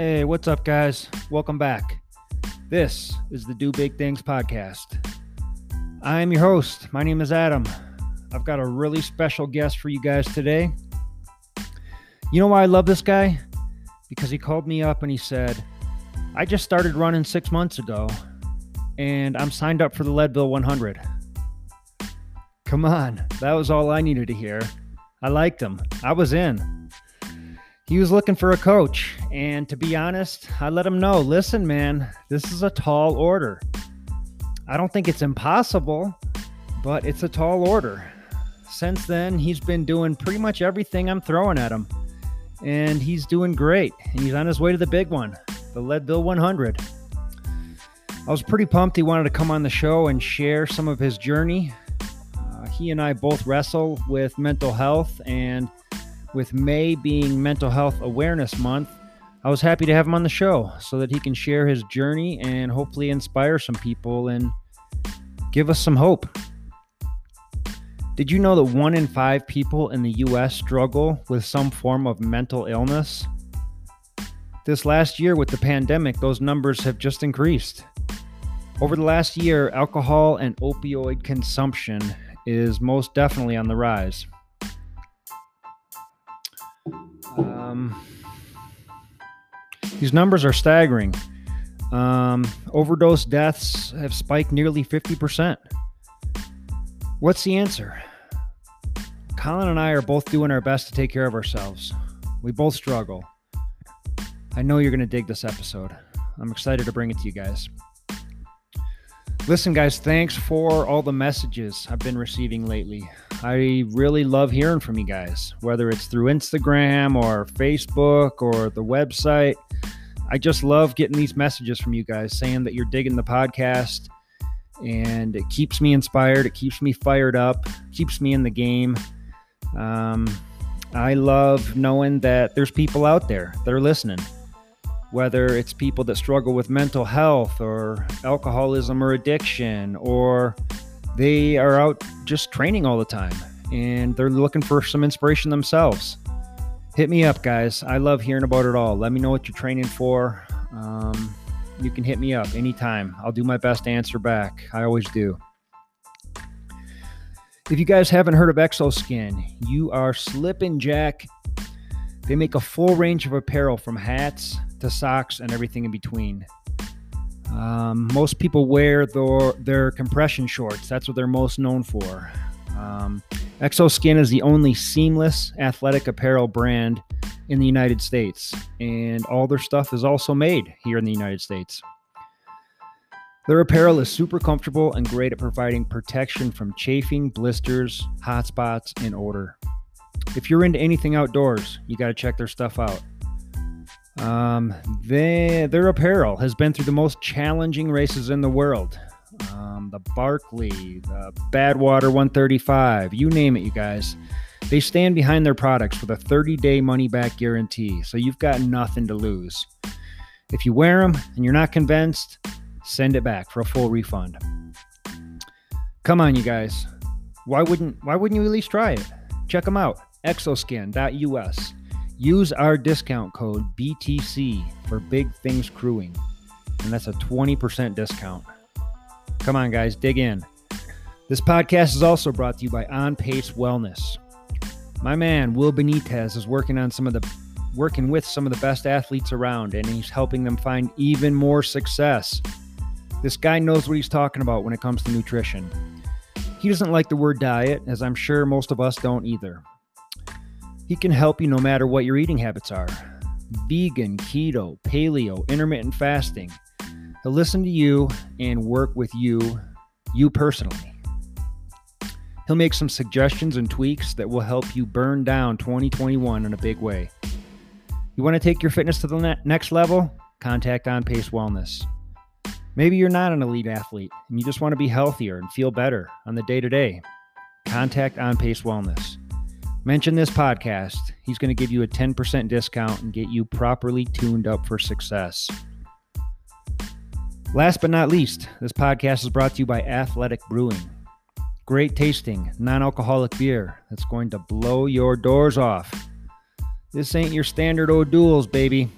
Hey, what's up, guys? Welcome back. This is the Do Big Things podcast. I am your host. My name is Adam. I've got a really special guest for you guys today. You know why I love this guy? Because he called me up and he said, I just started running six months ago and I'm signed up for the Leadville 100. Come on, that was all I needed to hear. I liked him. I was in. He was looking for a coach, and to be honest, I let him know listen, man, this is a tall order. I don't think it's impossible, but it's a tall order. Since then, he's been doing pretty much everything I'm throwing at him, and he's doing great. And he's on his way to the big one, the Leadville 100. I was pretty pumped he wanted to come on the show and share some of his journey. Uh, he and I both wrestle with mental health, and with May being Mental Health Awareness Month, I was happy to have him on the show so that he can share his journey and hopefully inspire some people and give us some hope. Did you know that one in five people in the US struggle with some form of mental illness? This last year with the pandemic, those numbers have just increased. Over the last year, alcohol and opioid consumption is most definitely on the rise. Um, these numbers are staggering. Um, overdose deaths have spiked nearly 50%. What's the answer? Colin and I are both doing our best to take care of ourselves. We both struggle. I know you're going to dig this episode. I'm excited to bring it to you guys. Listen, guys, thanks for all the messages I've been receiving lately. I really love hearing from you guys, whether it's through Instagram or Facebook or the website. I just love getting these messages from you guys saying that you're digging the podcast and it keeps me inspired. It keeps me fired up, keeps me in the game. Um, I love knowing that there's people out there that are listening whether it's people that struggle with mental health or alcoholism or addiction, or they are out just training all the time and they're looking for some inspiration themselves. Hit me up, guys. I love hearing about it all. Let me know what you're training for. Um, you can hit me up anytime. I'll do my best to answer back. I always do. If you guys haven't heard of Xoskin, you are slipping, Jack. They make a full range of apparel from hats to socks and everything in between. Um, most people wear their, their compression shorts. That's what they're most known for. Um, Xoskin is the only seamless athletic apparel brand in the United States, and all their stuff is also made here in the United States. Their apparel is super comfortable and great at providing protection from chafing, blisters, hot spots, and odor. If you're into anything outdoors, you got to check their stuff out. Um, they, their apparel has been through the most challenging races in the world. Um, the Barkley, the Badwater 135, you name it, you guys. They stand behind their products with a 30 day money back guarantee, so you've got nothing to lose. If you wear them and you're not convinced, send it back for a full refund. Come on, you guys. Why wouldn't why wouldn't you at least try it? Check them out. Xoskin.us. Use our discount code BTC for Big Things Crewing, and that's a 20% discount. Come on, guys, dig in. This podcast is also brought to you by On Pace Wellness. My man Will Benitez is working on some of the working with some of the best athletes around, and he's helping them find even more success. This guy knows what he's talking about when it comes to nutrition. He doesn't like the word diet, as I'm sure most of us don't either. He can help you no matter what your eating habits are vegan, keto, paleo, intermittent fasting. He'll listen to you and work with you, you personally. He'll make some suggestions and tweaks that will help you burn down 2021 in a big way. You want to take your fitness to the ne- next level? Contact On Pace Wellness. Maybe you're not an elite athlete and you just want to be healthier and feel better on the day to day. Contact On Pace Wellness. Mention this podcast. He's going to give you a 10% discount and get you properly tuned up for success. Last but not least, this podcast is brought to you by Athletic Brewing. Great tasting, non alcoholic beer that's going to blow your doors off. This ain't your standard O'Doul's, baby.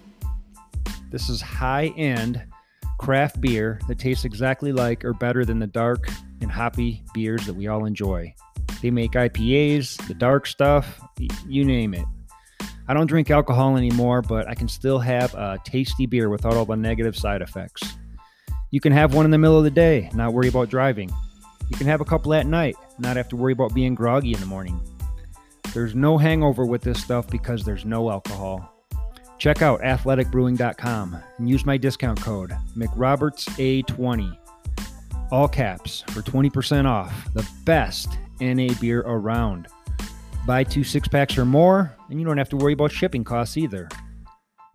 This is high end craft beer that tastes exactly like or better than the dark and hoppy beers that we all enjoy. They make IPAs, the dark stuff, you name it. I don't drink alcohol anymore, but I can still have a tasty beer without all the negative side effects. You can have one in the middle of the day, not worry about driving. You can have a couple at night, not have to worry about being groggy in the morning. There's no hangover with this stuff because there's no alcohol. Check out athleticbrewing.com and use my discount code McRobertsA20, all caps, for 20% off the best NA beer around. Buy two six packs or more, and you don't have to worry about shipping costs either.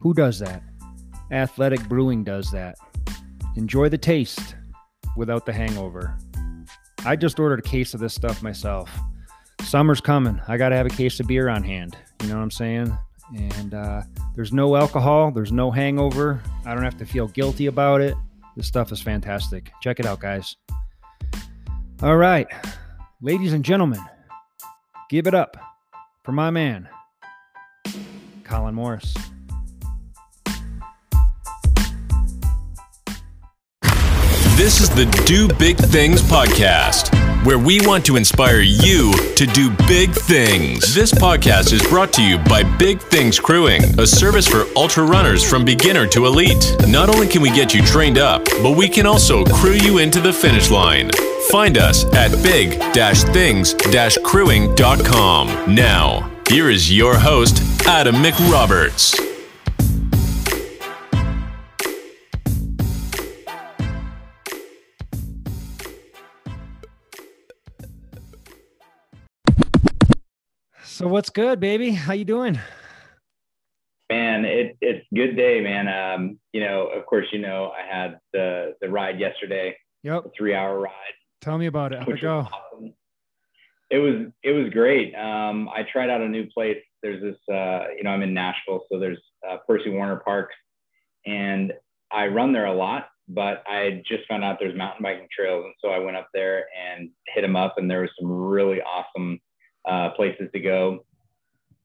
Who does that? Athletic Brewing does that. Enjoy the taste without the hangover. I just ordered a case of this stuff myself. Summer's coming. I got to have a case of beer on hand. You know what I'm saying? And uh, there's no alcohol, there's no hangover. I don't have to feel guilty about it. This stuff is fantastic. Check it out, guys. All right, ladies and gentlemen, give it up for my man, Colin Morris. This is the Do Big Things podcast, where we want to inspire you to do big things. This podcast is brought to you by Big Things Crewing, a service for ultra runners from beginner to elite. Not only can we get you trained up, but we can also crew you into the finish line. Find us at big-things-crewing.com. Now, here is your host, Adam McRoberts. So what's good, baby? How you doing? Man, it, it's good day, man. Um, you know, of course, you know, I had the the ride yesterday. Yep. three hour ride. Tell me about it. How'd it go? Awesome. It was it was great. Um, I tried out a new place. There's this, uh, you know, I'm in Nashville, so there's uh, Percy Warner Park, and I run there a lot. But I just found out there's mountain biking trails, and so I went up there and hit them up, and there was some really awesome uh, places to go.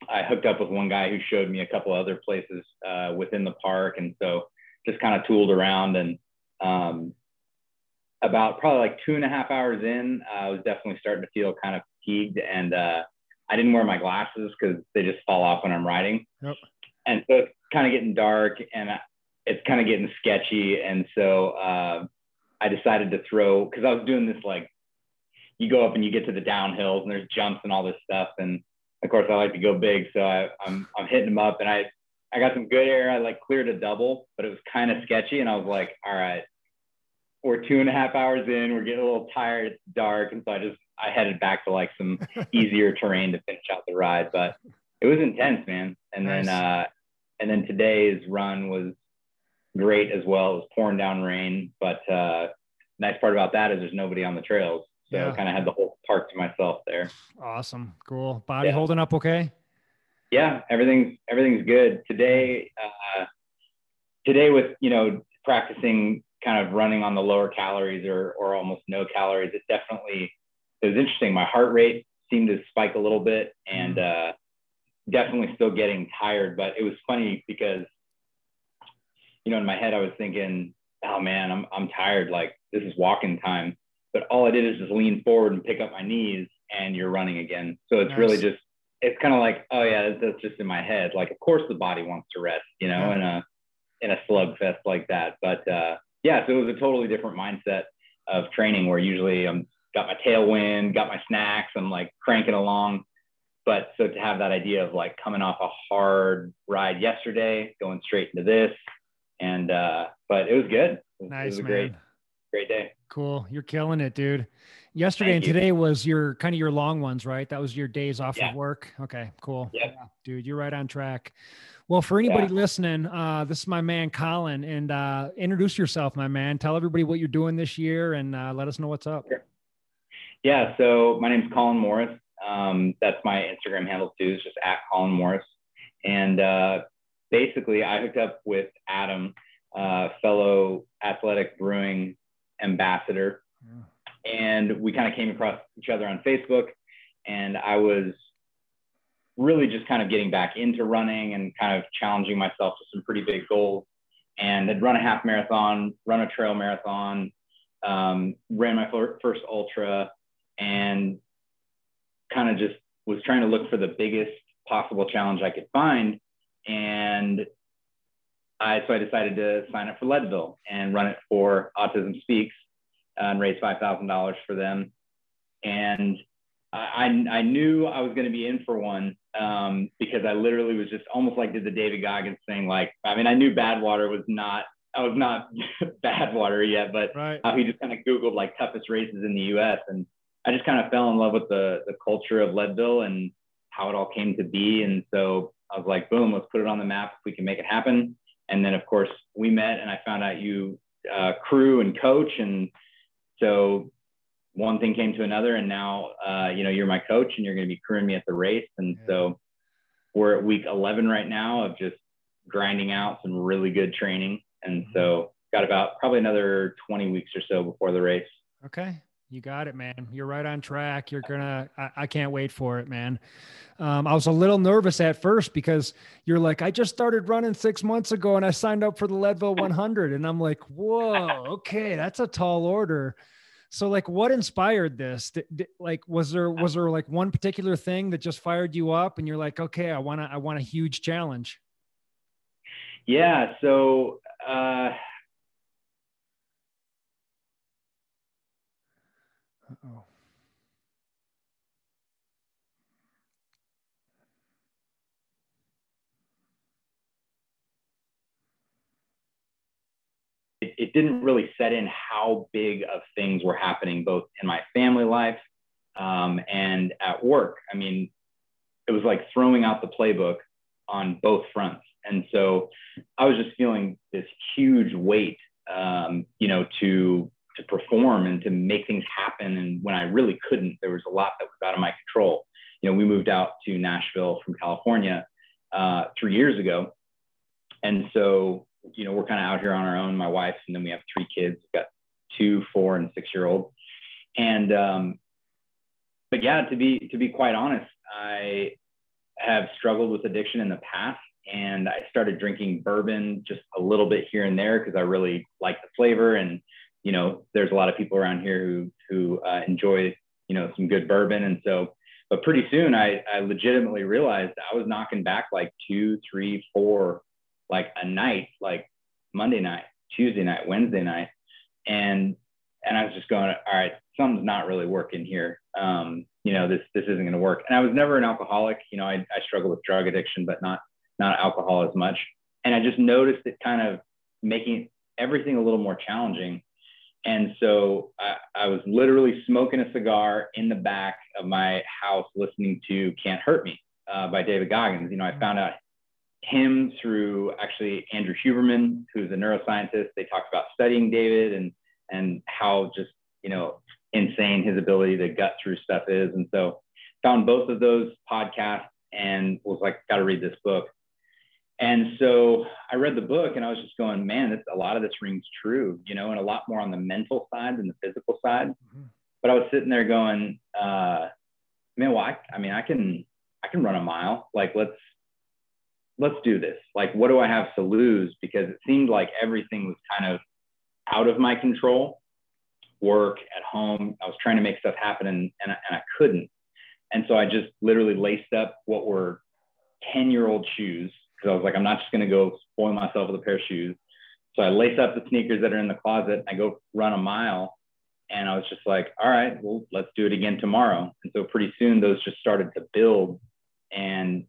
I hooked up with one guy who showed me a couple other places uh, within the park, and so just kind of tooled around. And um, about probably like two and a half hours in, uh, I was definitely starting to feel kind of fatigued, and uh, I didn't wear my glasses because they just fall off when I'm riding. Yep. And so it's kind of getting dark, and it's kind of getting sketchy, and so uh, I decided to throw because I was doing this like you go up and you get to the downhills and there's jumps and all this stuff. And of course, I like to go big, so I, I'm I'm hitting them up, and I I got some good air. I like cleared a double, but it was kind of sketchy, and I was like, all right, we're two and a half hours in, we're getting a little tired, it's dark, and so I just I headed back to like some easier terrain to finish out the ride, but it was intense, man. And nice. then uh, and then today's run was great as well. It was pouring down rain, but uh, nice part about that is there's nobody on the trails. So yeah. kind of had the whole park to myself there. Awesome. Cool. Body yeah. holding up okay? Yeah, everything's everything's good. Today, uh, today with you know practicing kind of running on the lower calories or or almost no calories, it definitely it was interesting. My heart rate seemed to spike a little bit and mm. uh, definitely still getting tired. But it was funny because you know in my head I was thinking, oh man, I'm I'm tired. Like this is walking time but all I did is just lean forward and pick up my knees and you're running again. So it's nice. really just, it's kind of like, oh yeah, that's just in my head. Like, of course the body wants to rest, you know, yeah. in a, in a slugfest like that. But uh, yeah, so it was a totally different mindset of training where usually I'm got my tailwind, got my snacks, I'm like cranking along. But so to have that idea of like coming off a hard ride yesterday, going straight into this, and uh, but it was good. It was, nice, it was a man. great, great day. Cool. You're killing it, dude. Yesterday Thank and today was your kind of your long ones, right? That was your days off yeah. of work. Okay, cool. Yeah. Dude, you're right on track. Well, for anybody yeah. listening, uh, this is my man Colin, and uh, introduce yourself, my man. Tell everybody what you're doing this year, and uh, let us know what's up. Sure. Yeah, so my name's Colin Morris. Um, that's my Instagram handle too. It's just at Colin Morris, and uh, basically, I hooked up with Adam, uh, fellow athletic brewing ambassador. And we kind of came across each other on Facebook. And I was really just kind of getting back into running and kind of challenging myself to some pretty big goals. and had run a half marathon, run a trail marathon, um, ran my first ultra, and kind of just was trying to look for the biggest possible challenge I could find. And I, so I decided to sign up for Leadville and run it for Autism Speaks and raise $5,000 for them. And I, I knew I was going to be in for one um, because I literally was just almost like did the David Goggins thing. Like, I mean, I knew Badwater was not, I was not Badwater yet, but right. he just kind of Googled like toughest races in the US. And I just kind of fell in love with the, the culture of Leadville and how it all came to be. And so I was like, boom, let's put it on the map if we can make it happen. And then, of course, we met and I found out you uh, crew and coach. And so one thing came to another. And now, uh, you know, you're my coach and you're going to be crewing me at the race. And yeah. so we're at week 11 right now of just grinding out some really good training. And mm-hmm. so got about probably another 20 weeks or so before the race. Okay. You got it, man. You're right on track. You're gonna. I, I can't wait for it, man. Um, I was a little nervous at first because you're like, I just started running six months ago and I signed up for the Leadville 100, and I'm like, whoa, okay, that's a tall order. So, like, what inspired this? Did, did, like, was there was there like one particular thing that just fired you up, and you're like, okay, I want to, I want a huge challenge. Yeah. So. Uh oh It, it didn't really set in how big of things were happening both in my family life um, and at work. I mean, it was like throwing out the playbook on both fronts. And so I was just feeling this huge weight, um, you know, to to perform and to make things happen. And when I really couldn't, there was a lot that was out of my control. You know, we moved out to Nashville from California uh, three years ago. And so, you know, we're kind of out here on our own, my wife, and then we have three kids, We've got two, four, and six year old. And, um, but yeah, to be, to be quite honest, I have struggled with addiction in the past and I started drinking bourbon just a little bit here and there because I really like the flavor and you know, there's a lot of people around here who who uh, enjoy you know some good bourbon, and so. But pretty soon, I I legitimately realized I was knocking back like two, three, four, like a night, like Monday night, Tuesday night, Wednesday night, and and I was just going, all right, something's not really working here. Um, you know, this this isn't going to work. And I was never an alcoholic. You know, I I struggle with drug addiction, but not not alcohol as much. And I just noticed it kind of making everything a little more challenging. And so I, I, was literally smoking a cigar in the back of my house listening to Can't Hurt Me uh, by David Goggins. You know, I found out him through actually Andrew Huberman, who's a neuroscientist. They talked about studying David and, and how just, you know, insane his ability to gut through stuff is. And so found both of those podcasts and was like, got to read this book. And so I read the book and I was just going, man, this, a lot of this rings true, you know, and a lot more on the mental side than the physical side. Mm-hmm. But I was sitting there going, uh, man, well, I, I mean, I can, I can run a mile. Like, let's, let's do this. Like, what do I have to lose? Because it seemed like everything was kind of out of my control. Work at home, I was trying to make stuff happen and, and, and I couldn't. And so I just literally laced up what were 10 year old shoes because I was like, I'm not just going to go spoil myself with a pair of shoes. So I lace up the sneakers that are in the closet. I go run a mile. And I was just like, all right, well, let's do it again tomorrow. And so pretty soon those just started to build. And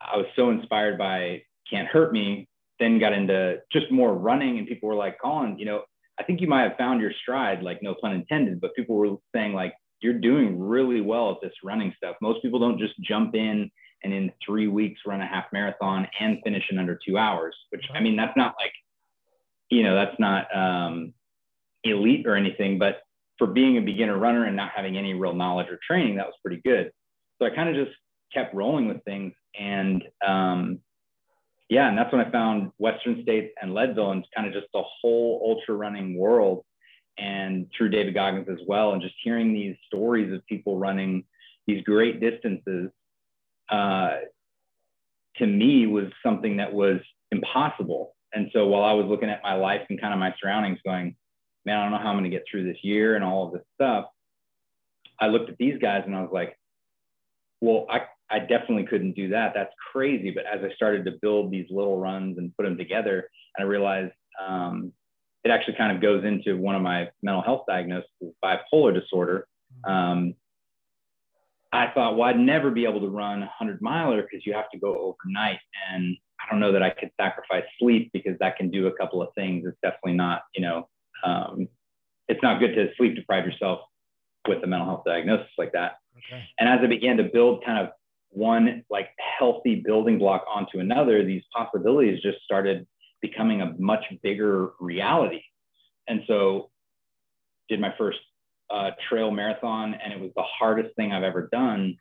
I was so inspired by Can't Hurt Me, then got into just more running. And people were like, Colin, you know, I think you might have found your stride, like no pun intended, but people were saying, like, you're doing really well at this running stuff. Most people don't just jump in and in three weeks run a half marathon and finish in under two hours, which I mean, that's not like, you know, that's not um, elite or anything, but for being a beginner runner and not having any real knowledge or training, that was pretty good. So I kind of just kept rolling with things. And um, yeah, and that's when I found Western States and Leadville and kind of just the whole ultra running world and through David Goggins as well. And just hearing these stories of people running these great distances uh, to me was something that was impossible. And so while I was looking at my life and kind of my surroundings going, man, I don't know how I'm going to get through this year and all of this stuff. I looked at these guys and I was like, well, I, I definitely couldn't do that. That's crazy. But as I started to build these little runs and put them together, and I realized um, it actually kind of goes into one of my mental health diagnoses, bipolar disorder. Um, I thought, well, I'd never be able to run a 100 miler because you have to go overnight. And I don't know that I could sacrifice sleep because that can do a couple of things. It's definitely not, you know, um, it's not good to sleep deprive yourself with a mental health diagnosis like that. Okay. And as I began to build kind of one like healthy building block onto another, these possibilities just started becoming a much bigger reality. And so did my first uh, trail marathon and it was the hardest thing I've ever done.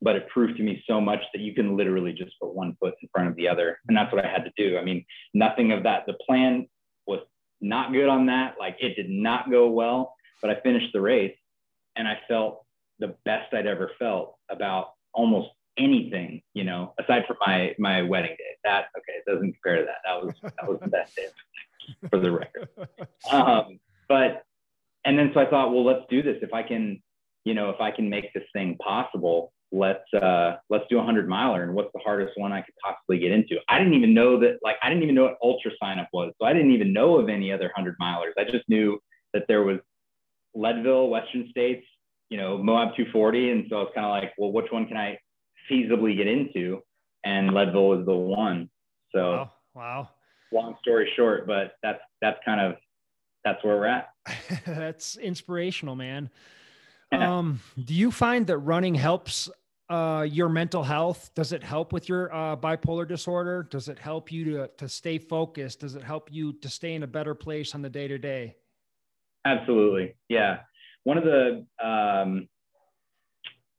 But it proved to me so much that you can literally just put one foot in front of the other. And that's what I had to do. I mean, nothing of that. The plan was not good on that. Like it did not go well, but I finished the race and I felt the best I'd ever felt about almost anything, you know, aside from my my wedding day. That okay, it doesn't compare to that. That was that was the best day for the record. Um, but and then so I thought, well, let's do this. If I can, you know, if I can make this thing possible, let's uh let's do a hundred miler. And what's the hardest one I could possibly get into? I didn't even know that like I didn't even know what ultra sign up was. So I didn't even know of any other hundred milers. I just knew that there was Leadville, Western States, you know, Moab 240. And so I was kind of like, well, which one can I feasibly get into? And Leadville was the one. So wow. wow. Long story short, but that's that's kind of that's where we're at. that's inspirational, man. Yeah. Um, do you find that running helps uh, your mental health? Does it help with your uh, bipolar disorder? Does it help you to, to stay focused? Does it help you to stay in a better place on the day to day? Absolutely. Yeah. One of the, um,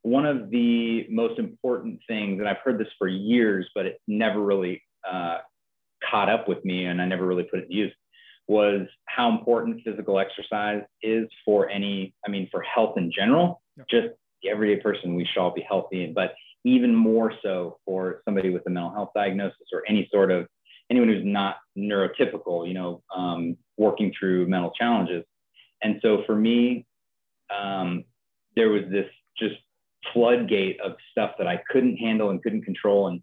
one of the most important things, and I've heard this for years, but it never really uh, caught up with me and I never really put it to use, was how important physical exercise is for any, I mean, for health in general, yep. just the everyday person, we should all be healthy, but even more so for somebody with a mental health diagnosis or any sort of anyone who's not neurotypical, you know, um, working through mental challenges. And so for me, um, there was this just floodgate of stuff that I couldn't handle and couldn't control. And,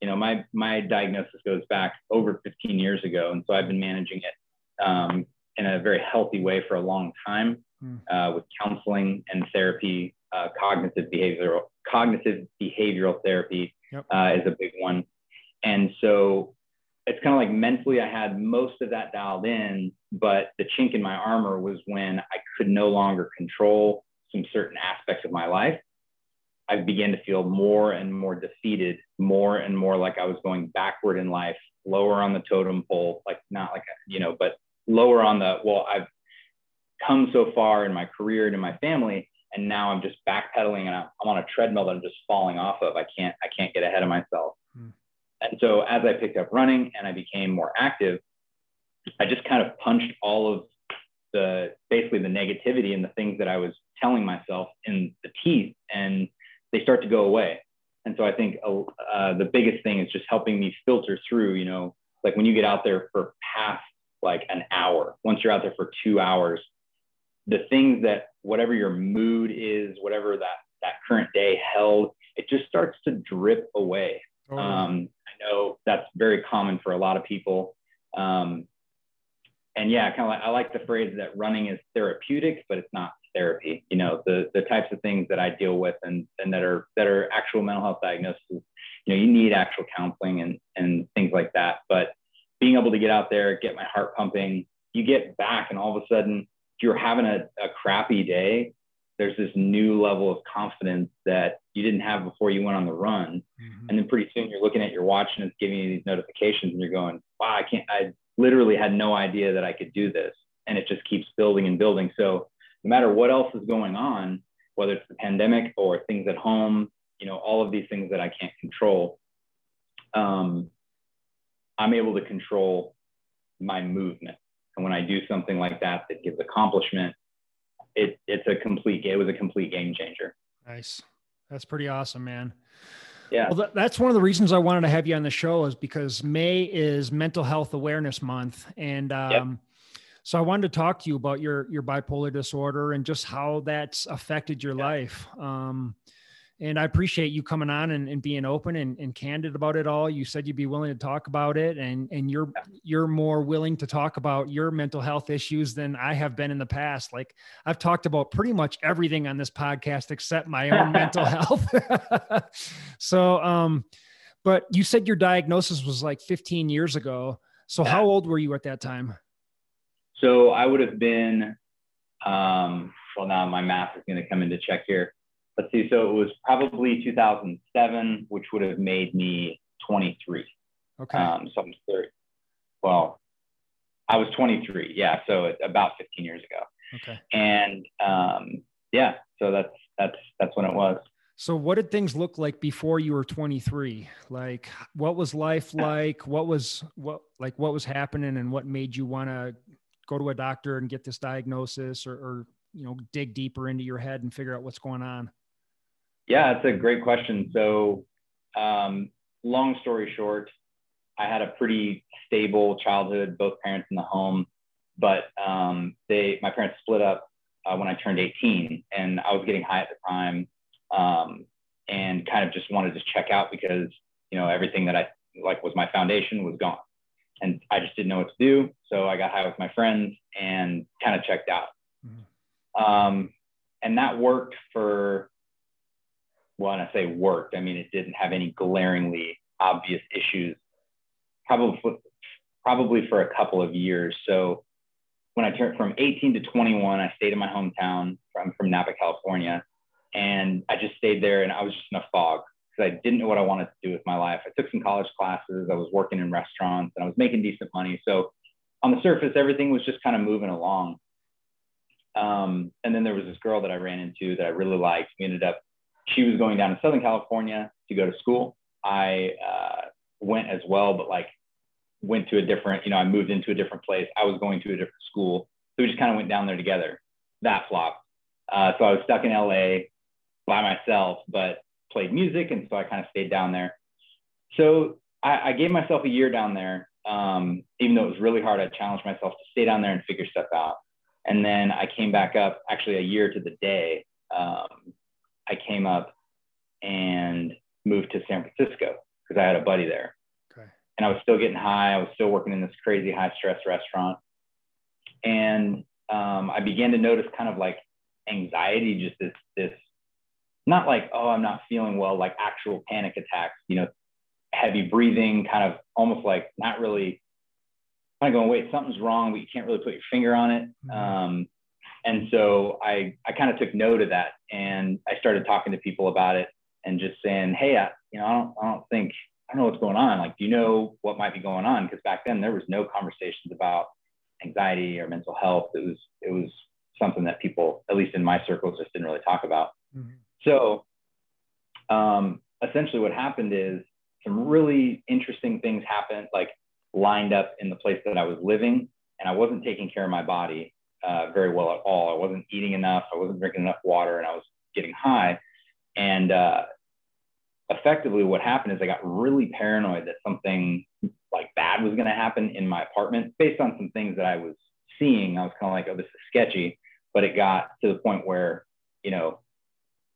you know, my, my diagnosis goes back over 15 years ago. And so I've been managing it um, in a very healthy way for a long time hmm. uh, with counseling and therapy, uh, cognitive behavioral, cognitive behavioral therapy yep. uh, is a big one. And so it's kind of like mentally I had most of that dialed in, but the chink in my armor was when I could no longer control some certain aspects of my life. I began to feel more and more defeated, more and more like I was going backward in life, lower on the totem pole, like not like, you know, but lower on the, well, I've come so far in my career and in my family, and now I'm just backpedaling and I'm on a treadmill that I'm just falling off of. I can't, I can't get ahead of myself. Hmm. And so as I picked up running and I became more active, I just kind of punched all of the basically the negativity and the things that I was telling myself in the teeth, and they start to go away. And so I think uh, uh, the biggest thing is just helping me filter through. You know, like when you get out there for past like an hour, once you're out there for two hours, the things that whatever your mood is, whatever that that current day held, it just starts to drip away. Oh. Um, I know that's very common for a lot of people. Um, and yeah, kind of like I like the phrase that running is therapeutic, but it's not therapy. You know, the the types of things that I deal with and and that are that are actual mental health diagnoses. You know, you need actual counseling and and things like that. But being able to get out there, get my heart pumping, you get back, and all of a sudden, if you're having a, a crappy day, there's this new level of confidence that you didn't have before you went on the run. Mm-hmm. And then pretty soon you're looking at your watch and it's giving you these notifications and you're going, wow, I can't, I literally had no idea that I could do this. And it just keeps building and building. So no matter what else is going on, whether it's the pandemic or things at home, you know, all of these things that I can't control, um, I'm able to control my movement. And when I do something like that, that gives accomplishment, it, it's a complete it was a complete game changer nice that's pretty awesome man Yeah. Well, th- that's one of the reasons I wanted to have you on the show is because May is Mental Health Awareness Month, and um, yep. so I wanted to talk to you about your your bipolar disorder and just how that's affected your life. Um, and I appreciate you coming on and, and being open and, and, candid about it all. You said you'd be willing to talk about it, and and you're you're more willing to talk about your mental health issues than I have been in the past. Like I've talked about pretty much everything on this podcast except my own mental health. so, um, but you said your diagnosis was like 15 years ago. So how old were you at that time? So I would have been, um, well, now my math is going to come into check here let's see, so it was probably 2007, which would have made me 23. Okay. Um, so I'm 30. Well, I was 23. Yeah. So about 15 years ago. Okay. And um, yeah, so that's, that's, that's when it was. So what did things look like before you were 23? Like what was life like? What was what like what was happening and what made you want to go to a doctor and get this diagnosis or, or you know dig deeper into your head and figure out what's going on? Yeah, it's a great question. So, um, long story short, I had a pretty stable childhood, both parents in the home, but um, they, my parents split up uh, when I turned 18, and I was getting high at the time, um, and kind of just wanted to check out because you know everything that I like was my foundation was gone, and I just didn't know what to do. So I got high with my friends and kind of checked out, mm-hmm. um, and that worked for when I say worked, I mean it didn't have any glaringly obvious issues, probably probably for a couple of years. So when I turned from 18 to 21, I stayed in my hometown. I'm from Napa, California, and I just stayed there, and I was just in a fog because I didn't know what I wanted to do with my life. I took some college classes. I was working in restaurants, and I was making decent money. So on the surface, everything was just kind of moving along. Um, and then there was this girl that I ran into that I really liked. We ended up she was going down to Southern California to go to school. I uh, went as well, but like went to a different, you know, I moved into a different place. I was going to a different school. So we just kind of went down there together. That flopped. Uh, so I was stuck in LA by myself, but played music. And so I kind of stayed down there. So I, I gave myself a year down there. Um, even though it was really hard, I challenged myself to stay down there and figure stuff out. And then I came back up actually a year to the day um, I came up and moved to San Francisco because I had a buddy there. Okay. And I was still getting high. I was still working in this crazy high stress restaurant. And um, I began to notice kind of like anxiety, just this, this, not like, oh, I'm not feeling well, like actual panic attacks, you know, heavy breathing, kind of almost like not really kind of going, wait, something's wrong, but you can't really put your finger on it. Mm-hmm. Um, and so I, I kind of took note of that and I started talking to people about it and just saying, Hey, I, you know, I don't, I don't think, I don't know what's going on. Like, do you know what might be going on? Cause back then there was no conversations about anxiety or mental health. It was, it was something that people, at least in my circles, just didn't really talk about. Mm-hmm. So um, essentially what happened is some really interesting things happened, like lined up in the place that I was living and I wasn't taking care of my body uh, very well at all. I wasn't eating enough. I wasn't drinking enough water, and I was getting high. And uh, effectively, what happened is I got really paranoid that something like bad was going to happen in my apartment based on some things that I was seeing. I was kind of like, oh, this is sketchy. But it got to the point where, you know,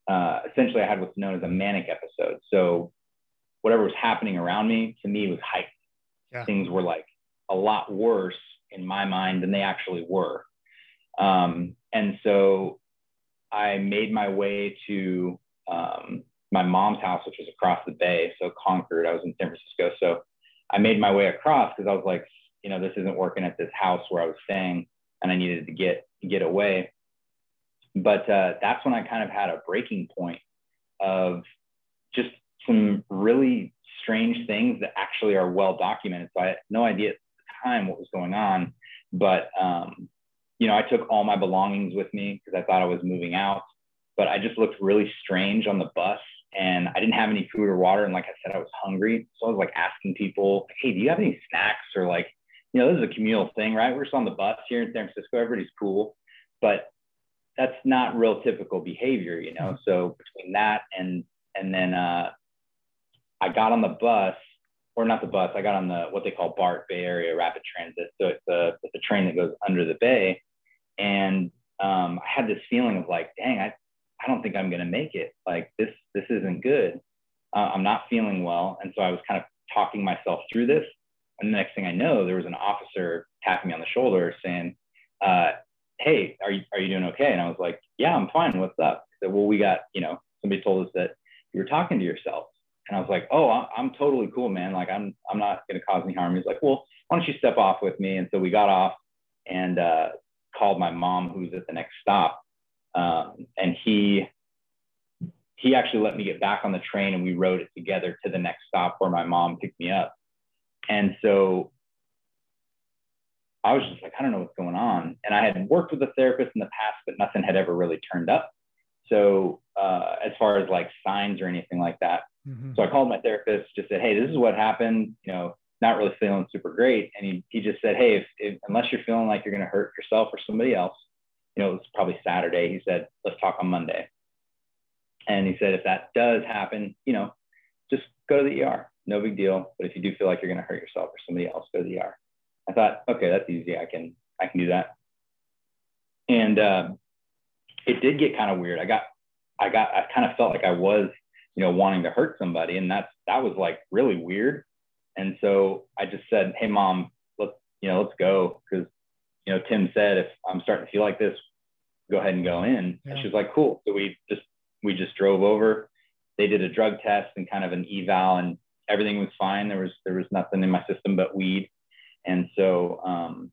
uh, essentially I had what's known as a manic episode. So whatever was happening around me to me was heightened. Yeah. Things were like a lot worse in my mind than they actually were. Um, and so I made my way to um, my mom's house, which was across the bay, so Concord. I was in San Francisco, so I made my way across because I was like, you know, this isn't working at this house where I was staying, and I needed to get get away. But uh, that's when I kind of had a breaking point of just some really strange things that actually are well documented. So I had no idea at the time what was going on, but um, you know, I took all my belongings with me because I thought I was moving out, but I just looked really strange on the bus and I didn't have any food or water. And like I said, I was hungry. So I was like asking people, Hey, do you have any snacks? Or like, you know, this is a communal thing, right? We're just on the bus here in San Francisco. Everybody's cool, but that's not real typical behavior, you know? So between that and, and then, uh, I got on the bus, or not the bus. I got on the what they call BART Bay Area Rapid Transit. So it's a it's a train that goes under the bay, and um, I had this feeling of like, dang, I I don't think I'm gonna make it. Like this this isn't good. Uh, I'm not feeling well, and so I was kind of talking myself through this. And the next thing I know, there was an officer tapping me on the shoulder saying, uh, "Hey, are you are you doing okay?" And I was like, "Yeah, I'm fine. What's up?" He said, "Well, we got you know somebody told us that you were talking to yourself." And I was like, "Oh, I'm totally cool, man. Like I'm I'm not to cause any harm." He's like, "Well, why don't you step off with me?" And so we got off and uh, called my mom, who's at the next stop, um, and he he actually let me get back on the train and we rode it together to the next stop where my mom picked me up. And so I was just like, I don't know what's going on. And I had worked with a therapist in the past, but nothing had ever really turned up. So uh, as far as like signs or anything like that. Mm-hmm. So I called my therapist, just said, Hey, this is what happened. You know, not really feeling super great. And he, he just said, Hey, if, if unless you're feeling like you're going to hurt yourself or somebody else, you know, it was probably Saturday. He said, let's talk on Monday. And he said, if that does happen, you know, just go to the ER. No big deal. But if you do feel like you're going to hurt yourself or somebody else, go to the ER. I thought, okay, that's easy. I can, I can do that. And uh, it did get kind of weird. I got, I got, I kind of felt like I was, you know, wanting to hurt somebody, and that's that was like really weird. And so I just said, hey, mom, let's, you know, let's go because, you know, Tim said if I'm starting to feel like this, go ahead and go in. Yeah. And she was like, cool. So we just we just drove over. They did a drug test and kind of an eval, and everything was fine. There was there was nothing in my system but weed, and so um,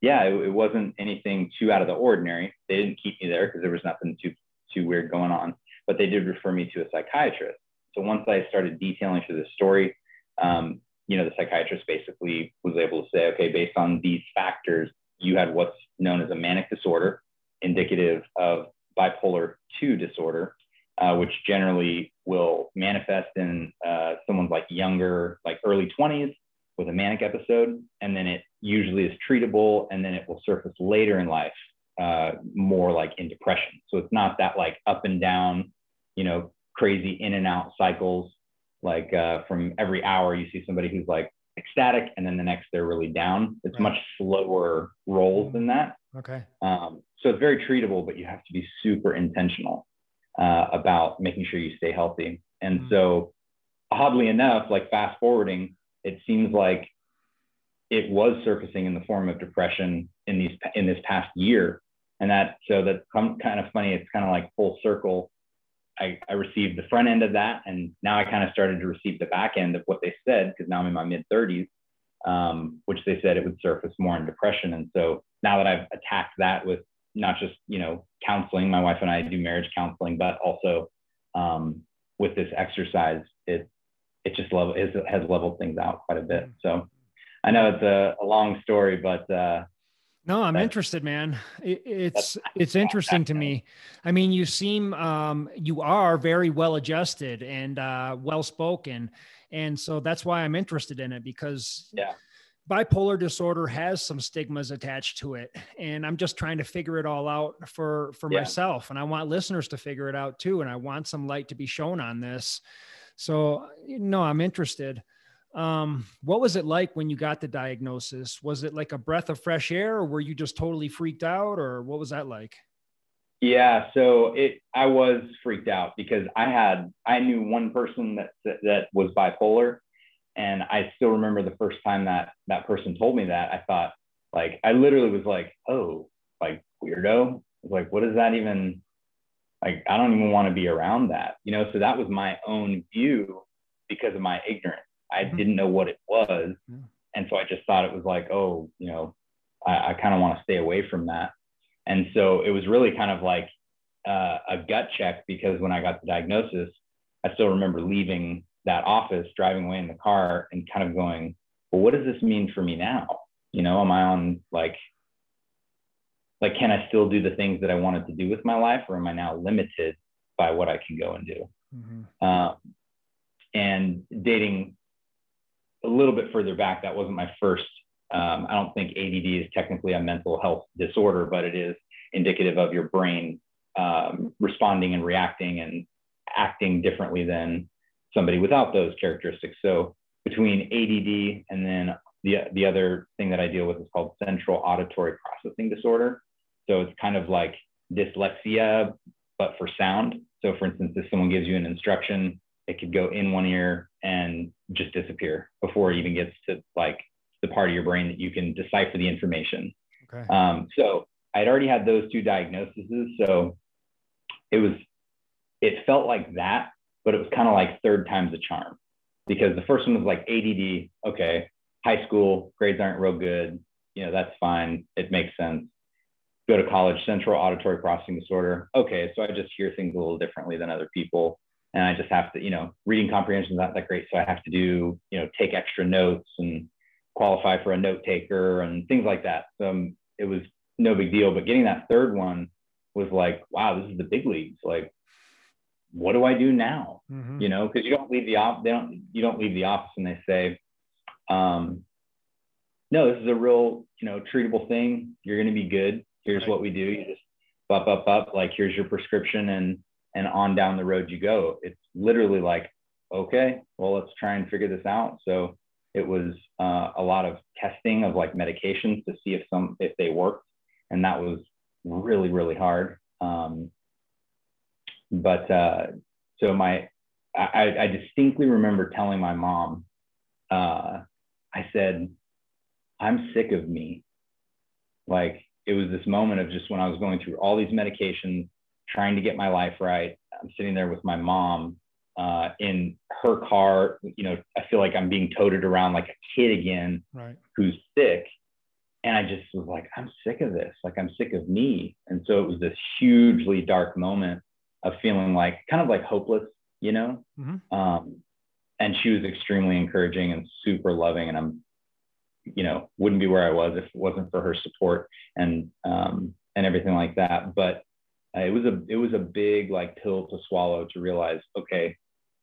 yeah, it, it wasn't anything too out of the ordinary. They didn't keep me there because there was nothing too too weird going on, but they did refer me to a psychiatrist. So once I started detailing through the story, um, you know, the psychiatrist basically was able to say, okay, based on these factors, you had what's known as a manic disorder, indicative of bipolar 2 disorder, uh, which generally will manifest in uh, someone's like younger, like early 20s with a manic episode. And then it usually is treatable and then it will surface later in life, uh, more like in depression. So it's not that like up and down, you know, crazy in and out cycles. Like uh, from every hour, you see somebody who's like ecstatic and then the next they're really down. It's right. much slower rolls than that. Okay. Um, so it's very treatable, but you have to be super intentional uh, about making sure you stay healthy. And mm-hmm. so, oddly enough, like fast forwarding, it seems like it was surfacing in the form of depression in these in this past year, and that so that's kind of funny. It's kind of like full circle. I, I received the front end of that, and now I kind of started to receive the back end of what they said because now I'm in my mid 30s, um, which they said it would surface more in depression. And so now that I've attacked that with not just you know counseling, my wife and I do marriage counseling, but also um, with this exercise, it it just level it has leveled things out quite a bit. So I know it's a, a long story, but uh, no, I'm interested, man. It, it's it's interesting to me. I mean, you seem um, you are very well adjusted and uh, well spoken, and so that's why I'm interested in it because yeah. bipolar disorder has some stigmas attached to it. And i'm just trying to figure it all out for for yeah. myself. And i want listeners to figure it out too. And i want some light to be shown on this. So no i'm interested um, what was it like when you got the diagnosis was it like a breath of fresh air or were you just totally freaked out or what was that like yeah so it i was freaked out because i had i knew one person that that, that was bipolar and I still remember the first time that that person told me that, I thought, like, I literally was like, oh, like weirdo. Like, what does that even, like, I don't even want to be around that, you know? So that was my own view because of my ignorance. I mm-hmm. didn't know what it was. Yeah. And so I just thought it was like, oh, you know, I, I kind of want to stay away from that. And so it was really kind of like uh, a gut check because when I got the diagnosis, I still remember leaving that office driving away in the car and kind of going, well, what does this mean for me now? You know, am I on like, like, can I still do the things that I wanted to do with my life, or am I now limited by what I can go and do? Mm-hmm. Um, and dating a little bit further back, that wasn't my first. Um, I don't think ADD is technically a mental health disorder, but it is indicative of your brain um, responding and reacting and acting differently than somebody without those characteristics. So between ADD and then the, the other thing that I deal with is called central auditory processing disorder. So it's kind of like dyslexia, but for sound. So for instance, if someone gives you an instruction, it could go in one ear and just disappear before it even gets to like the part of your brain that you can decipher the information. Okay. Um, so I'd already had those two diagnoses. So it was, it felt like that, but it was kind of like third time's a charm because the first one was like ADD. Okay. High school grades aren't real good. You know, that's fine. It makes sense. Go to college, central auditory processing disorder. Okay. So I just hear things a little differently than other people. And I just have to, you know, reading comprehension is not that great. So I have to do, you know, take extra notes and qualify for a note taker and things like that. So um, it was no big deal. But getting that third one was like, wow, this is the big leagues. Like, what do I do now? Mm-hmm. You know, because you don't leave the office. they don't, you don't leave the office and they say, um, no, this is a real, you know, treatable thing. You're going to be good. Here's right. what we do. You just up, up, up. Like, here's your prescription, and and on down the road you go. It's literally like, okay, well, let's try and figure this out. So it was uh, a lot of testing of like medications to see if some if they worked, and that was really really hard. Um, but uh, so my I, I, distinctly remember telling my mom, uh, I said, I'm sick of me. Like it was this moment of just when I was going through all these medications, trying to get my life right. I'm sitting there with my mom uh, in her car. You know, I feel like I'm being toted around like a kid again, right. who's sick. And I just was like, I'm sick of this. Like, I'm sick of me. And so it was this hugely dark moment of feeling like kind of like hopeless, you know? Mm-hmm. Um, and she was extremely encouraging and super loving. And I'm, you know, wouldn't be where I was if it wasn't for her support and, um, and everything like that. But uh, it was a, it was a big like pill to swallow to realize, okay,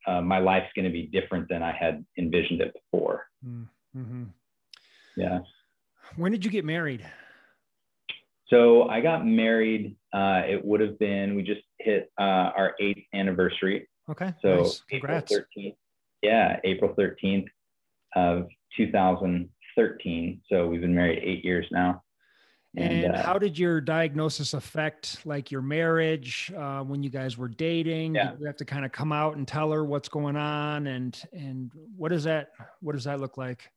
uh, my life's going to be different than I had envisioned it before. Mm-hmm. Yeah. When did you get married? So I got married. Uh, it would have been we just hit uh, our eighth anniversary. Okay. So nice. April 13th, yeah, April thirteenth of 2013. So we've been married eight years now. And, and uh, how did your diagnosis affect like your marriage uh, when you guys were dating? Yeah. Did you have to kind of come out and tell her what's going on, and and what does that what does that look like?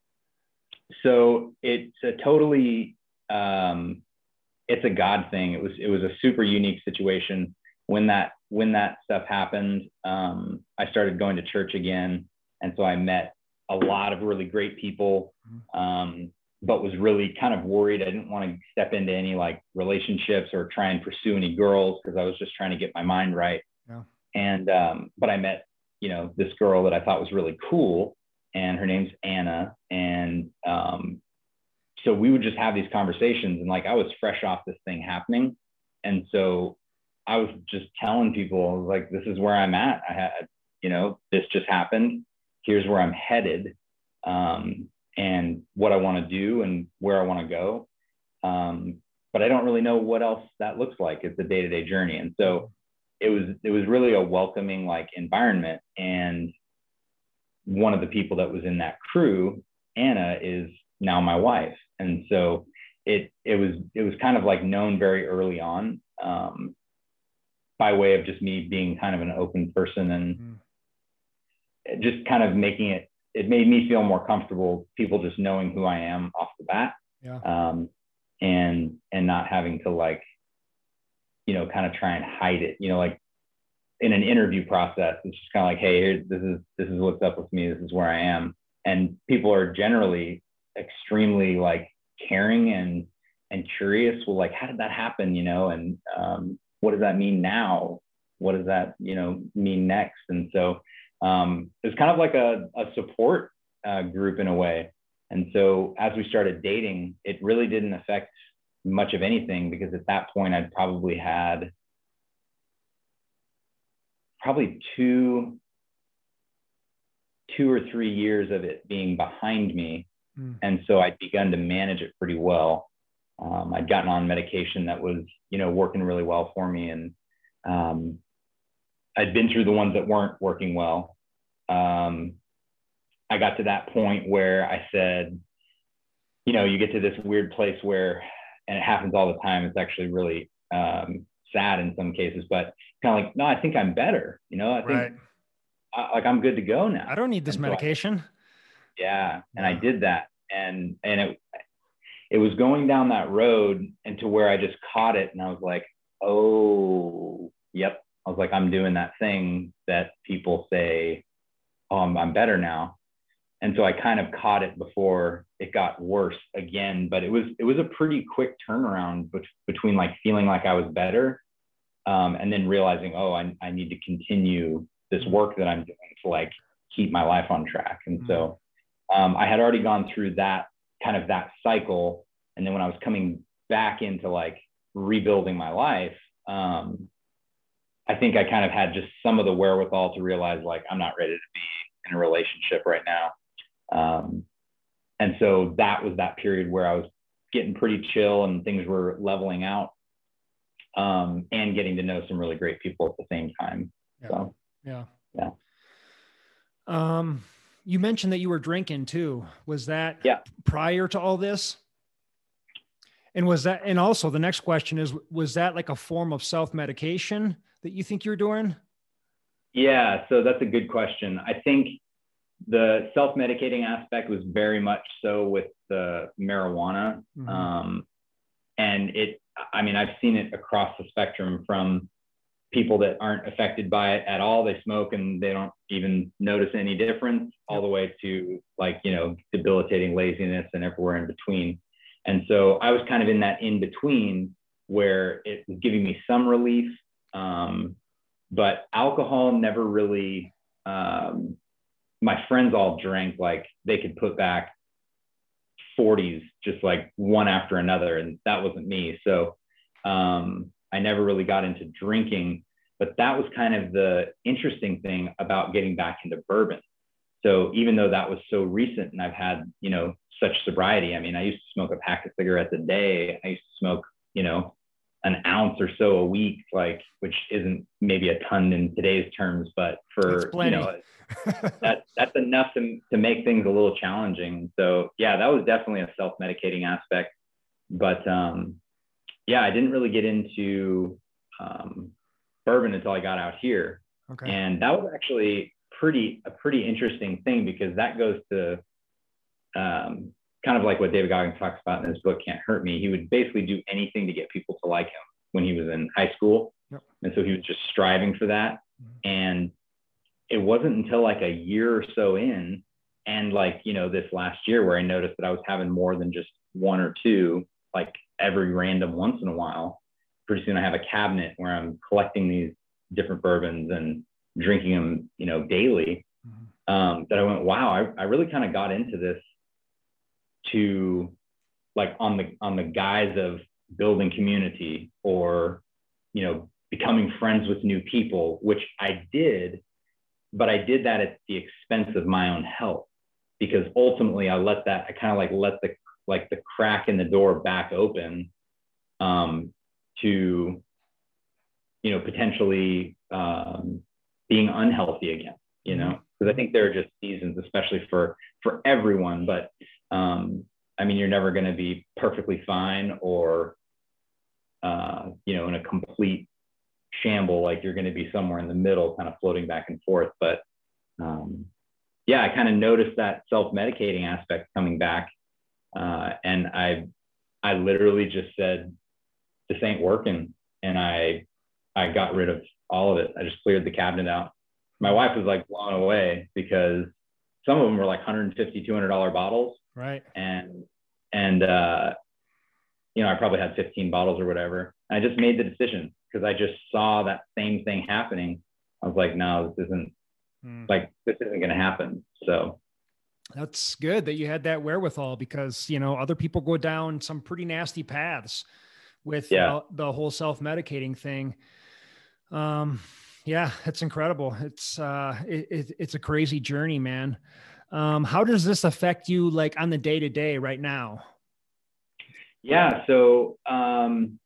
So it's a totally um, it's a God thing. It was it was a super unique situation when that when that stuff happened. Um, I started going to church again, and so I met a lot of really great people. Mm-hmm. Um, but was really kind of worried. I didn't want to step into any like relationships or try and pursue any girls because I was just trying to get my mind right. Yeah. And um, but I met, you know, this girl that I thought was really cool, and her name's Anna. And um, so we would just have these conversations, and like I was fresh off this thing happening, and so I was just telling people like, this is where I'm at. I had, you know, this just happened. Here's where I'm headed. Um, and what I want to do and where I want to go. Um, but I don't really know what else that looks like. It's a day to day journey. And so it was, it was really a welcoming like environment. And one of the people that was in that crew, Anna, is now my wife. And so it, it was, it was kind of like known very early on um, by way of just me being kind of an open person and mm. just kind of making it it made me feel more comfortable people just knowing who I am off the bat. Yeah. Um, and and not having to like, you know, kind of try and hide it. You know, like in an interview process, it's just kind of like, hey, here, this is this is what's up with me. This is where I am. And people are generally extremely like caring and and curious. Well, like, how did that happen? You know, and um, what does that mean now? What does that you know mean next? And so um, it was kind of like a, a support uh, group in a way. And so as we started dating, it really didn't affect much of anything because at that point I'd probably had probably two two or three years of it being behind me. Mm. And so I'd begun to manage it pretty well. Um, I'd gotten on medication that was, you know, working really well for me. And um, I'd been through the ones that weren't working well. um, I got to that point where I said, you know, you get to this weird place where, and it happens all the time. It's actually really um, sad in some cases, but kind of like, no, I think I'm better. You know, I think Right. I, like I'm good to go now. I don't need this And so I- medication. yeah, and I did that, and and it it was going down that road and to where I just caught it, and I was like, oh, yep. I was like, I'm doing that thing that people say, oh, I'm, I'm better now, and so I kind of caught it before it got worse again. But it was it was a pretty quick turnaround bet- between like feeling like I was better, um, and then realizing, oh, I I need to continue this work that I'm doing to like keep my life on track, and so um, I had already gone through that kind of that cycle. And then when I was coming back into like rebuilding my life, um, I think I kind of had just some of the wherewithal to realize like I'm not ready to be in a relationship right now. Um, and so that was that period where I was getting pretty chill and things were leveling out um, and getting to know some really great people at the same time. Yeah. So Yeah. Yeah. Um, you mentioned that you were drinking too. Was that Yeah. prior to all this? And was that, and also the next question is, was that like a form of self medication that you think you're doing? Yeah, so that's a good question. I think the self-medicating aspect was very much so with the marijuana, Mhm. um, and it. I mean, I've seen it across the spectrum from people that aren't affected by it at all. They smoke and they don't even notice any difference, all the way to like you know debilitating laziness and everywhere in between. And so I was kind of in that in between where it was giving me some relief. Um, but alcohol never really um, my friends all drank like they could put back 40s just like one after another and that wasn't me. So um, i never really got into drinking but that was kind of the interesting thing about getting back into bourbon. So even though that was so recent and i've had you know such sobriety i mean i used to smoke a pack of cigarettes a day. I used to smoke you know an ounce or so a week, like which isn't maybe a ton in today's terms, but for you know that that's enough to to make things a little challenging. So yeah, that was definitely a self medicating aspect. But um, yeah, I didn't really get into um, bourbon until I got out here, okay. and that was actually pretty a pretty interesting thing because that goes to um, kind of like what David Goggins talks about in his book Can't Hurt Me. He would basically do anything to get people to like him when he was in high school, Yep. and so he was just striving for that. Mhm. And it wasn't until like a year or so in, and like you know this last year where I noticed that I was having more than just one or two, like every random once in a while. Pretty soon I have a cabinet where I'm collecting these different bourbons and drinking them, you know, daily. Mhm. Um, that I went, wow, I, I really kind of got into this to like on the on the guise of building community or you know becoming friends with new people, which I did, but I did that at the expense of my own health because ultimately I let that I kind of like let the like the crack in the door back open um, to you know potentially um, being unhealthy again you know because i think there are just seasons especially for for everyone but um, i mean you're never going to be perfectly fine or uh, you know in a complete shamble like you're going to be somewhere in the middle kind of floating back and forth but um, yeah i kind of noticed that self-medicating aspect coming back uh, and i i literally just said this ain't working and i i got rid of all of it. I just cleared the cabinet out my wife was like blown away because some of them were like 150 200 dollar bottles Right. and and uh you know i probably had 15 bottles or whatever and i just made the decision because i just saw that same thing happening i was like no this isn't Mm. like this isn't going to happen so That's good that you had that wherewithal because you know other people go down some pretty nasty paths with Yeah. uh, the whole self-medicating thing. Um, yeah, it's incredible. It's uh, it, it, it's a crazy journey, man. Um, how does this affect you, like on the day to day right now? Yeah. So um,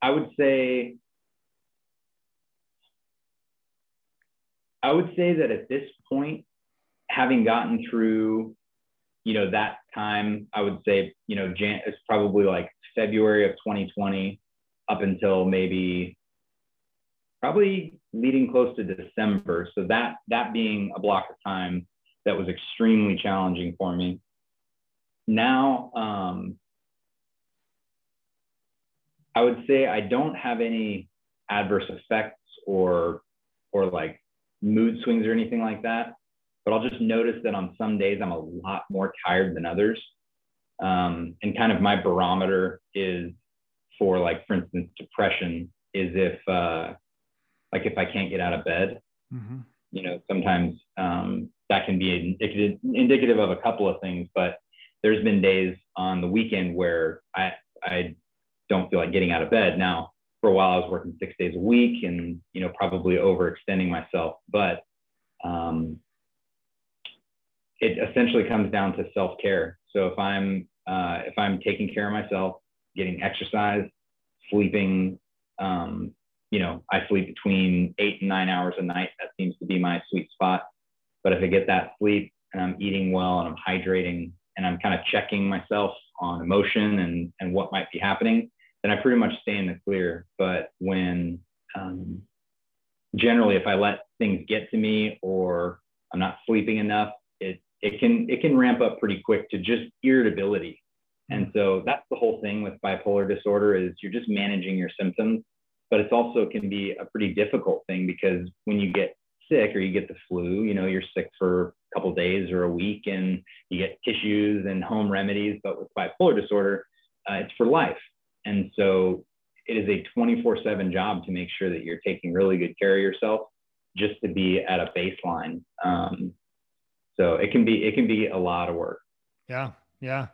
I would say I would say that at this point, having gotten through, you know, that time, I would say, you know, Jan- it's probably like February of 2020 up until maybe probably leading close to December. So that that being a block of time that was extremely challenging for me. Now, um, I would say I don't have any adverse effects or or like mood swings or anything like that. But I'll just notice that on some days I'm a lot more tired than others. Um, and kind of my barometer is for like, for instance, depression is if uh, like if I can't get out of bed, mm-hmm. you know, sometimes um, that can be indicative, indicative of a couple of things, but there's been days on the weekend where I, I don't feel like getting out of bed. Now, for a while, I was working six days a week and, you know, probably overextending myself, but um, it essentially comes down to self-care. So if I'm, uh, if I'm taking care of myself, getting exercise, sleeping, um, you know, I sleep between eight and nine hours a night. That seems to be my sweet spot. But if I get that sleep and I'm eating well and I'm hydrating and I'm kind of checking myself on emotion and, and what might be happening, then I pretty much stay in the clear. But when um, generally, if I let things get to me or I'm not sleeping enough, it, it can it can ramp up pretty quick to just irritability. And so that's the whole thing with bipolar disorder is you're just managing your symptoms but it's also can be a pretty difficult thing because when you get sick or you get the flu, you know, you're sick for a couple days or a week and you get tissues and home remedies. But with bipolar disorder, uh, it's for life. And so it is a 24 7 job to make sure that you're taking really good care of yourself just to be at a baseline. Um, so it can be it can be a lot of work. Yeah. Yeah.